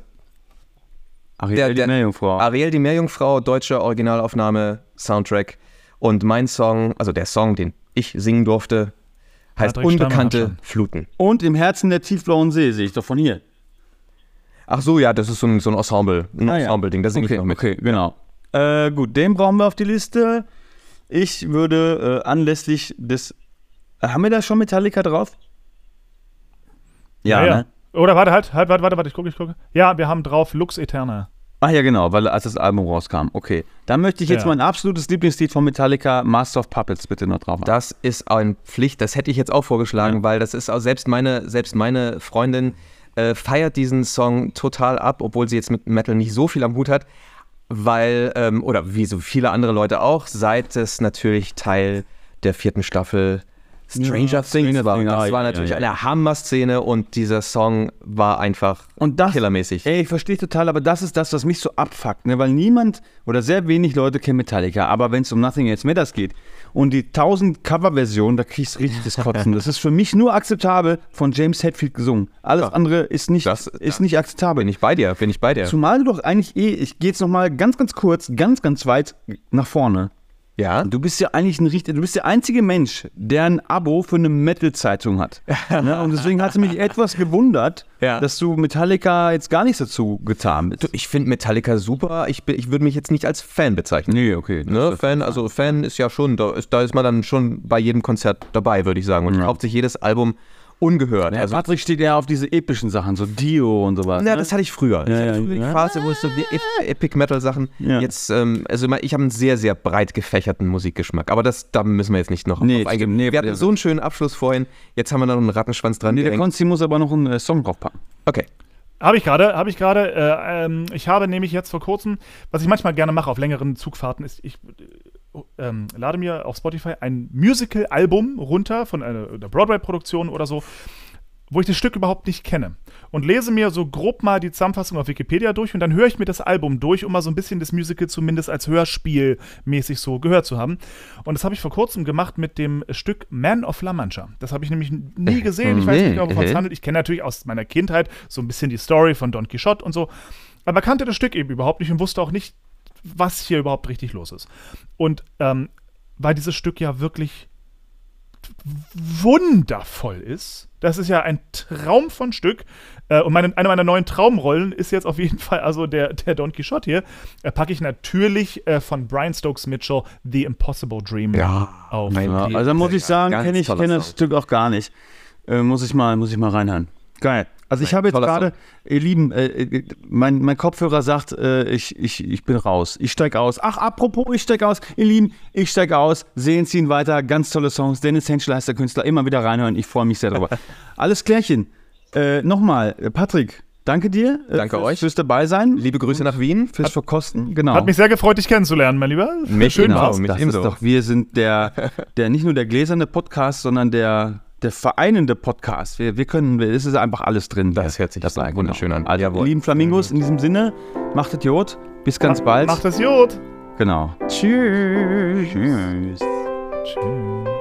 Ariel, Der- die der- Meerjungfrau. Ariel die Meerjungfrau, deutsche Originalaufnahme, Soundtrack. Und mein Song, also der Song, den ich singen durfte, heißt Patrick Unbekannte. Fluten. Und im Herzen der tiefblauen See, sehe ich doch von hier. Ach so, ja, das ist so ein, so ein Ensemble, ein Ah, ja. Ensemble-Ding, da singe Okay, ich noch mit. okay, genau. Äh, gut, den brauchen wir auf die Liste. Ich würde äh, anlässlich des. Äh, haben wir da schon Metallica drauf? Ja, ne? Oder warte, halt, halt, warte, warte, warte, ich gucke, ich gucke. Ja, wir haben drauf Lux Eterna. Ach ja, genau, weil als das Album rauskam. Okay. Dann möchte ich jetzt Ja. mein absolutes Lieblingslied von Metallica, Master of Puppets, bitte noch drauf haben. Das ist eine Pflicht, das hätte ich jetzt auch vorgeschlagen, weil das ist auch selbst meine, selbst meine Freundin äh, feiert diesen Song total ab, obwohl sie jetzt mit Metal nicht so viel am Hut hat, weil, ähm, oder wie so viele andere Leute auch, seit es natürlich Teil der vierten Staffel Stranger Ja, Things Stranger war. Things, Das ja, war ja, natürlich ja. eine Hammer-Szene und dieser Song war einfach Und das, killermäßig. Ey, ich verstehe total, aber das ist das, was mich so abfuckt, ne? weil niemand oder sehr wenig Leute kennen Metallica, aber wenn es um Nothing Else Matters geht und die 1000 Coverversionen, da kriegst du richtig das Kotzen. Das ist für mich nur akzeptabel von James Hetfield gesungen. Alles Ja. andere ist nicht, Das- ist ja. nicht akzeptabel. Bin ich bei dir, bin ich bei dir. Zumal du doch eigentlich eh, ich gehe jetzt nochmal ganz, ganz kurz, ganz, ganz weit nach vorne. Ja, Du bist ja eigentlich ein richtig, du bist der einzige Mensch, der ein Abo für eine Metal-Zeitung hat. *laughs* ne? Und deswegen hat es mich etwas gewundert, Ja. dass du Metallica jetzt gar nicht dazu getan bist. Du, ich finde Metallica super. Ich, ich würde mich jetzt nicht als Fan bezeichnen. Nee, okay. Ne, Fan, also Fan ist ja schon, da ist, da ist man dann schon bei jedem Konzert dabei, würde ich sagen. Und Ja. kauft sich jedes Album ungehört. Ja, also, Patrick steht ja auf diese epischen Sachen, so Dio und sowas. na, ne? das hatte ich früher. Ja, ich ja, hatte früher die ja. Phase, wo es so die Ep- Epic Metal Sachen. Ja. Jetzt, ähm, also ich habe einen sehr, sehr breit gefächerten Musikgeschmack. Aber das, da müssen wir jetzt nicht noch Nee, drauf eingehen. nee, wir hatten so einen schönen Abschluss vorhin. Jetzt haben wir noch einen Rattenschwanz dran nee, der. Konsti muss aber noch einen äh, Song draufpacken. Okay. Habe ich gerade, habe ich gerade. Äh, ähm, ich habe nämlich jetzt vor kurzem, was ich manchmal gerne mache auf längeren Zugfahrten, ist, ich ähm, lade mir auf Spotify ein Musical-Album runter von einer, einer Broadway-Produktion oder so, wo ich das Stück überhaupt nicht kenne. Und lese mir so grob mal die Zusammenfassung auf Wikipedia durch und dann höre ich mir das Album durch, um mal so ein bisschen das Musical zumindest als Hörspiel mäßig so gehört zu haben. Und das habe ich vor kurzem gemacht mit dem Stück Man of La Mancha. Das habe ich nämlich nie gesehen. Ich weiß nicht genau, wovon es Mhm. handelt. Ich kenne natürlich aus meiner Kindheit so ein bisschen die Story von Don Quixote und so, aber kannte das Stück eben überhaupt nicht und wusste auch nicht, was hier überhaupt richtig los ist. Und ähm, weil dieses Stück ja wirklich wundervoll ist. Das ist ja ein Traum von Stück. Äh, und meine, eine meiner neuen Traumrollen ist jetzt auf jeden Fall also der, der Don Quixote hier. Äh, packe ich natürlich äh, von Brian Stokes Mitchell The Impossible Dream Ja, auf. Ja, also muss ich sagen, kenne ich kenn das. Stück auch gar nicht. Äh, muss, ich mal, muss ich mal reinhören. Geil. Also ich Nein, habe jetzt gerade, ihr Lieben, äh, äh, mein, mein Kopfhörer sagt, äh, ich, ich, ich bin raus. Ich steige aus. Ach, apropos, ich steige aus. Ihr Lieben, ich steige aus. Sehen Sie ihn weiter. Ganz tolle Songs. Dennis Henschel heißt der Künstler. Immer wieder reinhören. Ich freue mich sehr darüber. *laughs* Alles klärchen. Äh, Nochmal, äh, Patrick, danke dir. äh, Danke fürs, euch. Fürs dabei sein. Liebe Grüße nach Wien. Fürs Verkosten. Genau. Hat mich sehr gefreut, dich kennenzulernen, mein Lieber. Mich Schön genau. war's. mich das ebenso. ist doch, wir sind der, der nicht nur der gläserne Podcast, sondern der, der vereinende Podcast. Wir, wir können, es ist einfach alles drin. Das hört sich dabei, wunderschön an. Also, Jawohl. lieben Flamingos, in diesem Sinne, macht es Jod. Bis ganz bald. Macht das gut. Genau. Tschüss. Tschüss. Tschüss.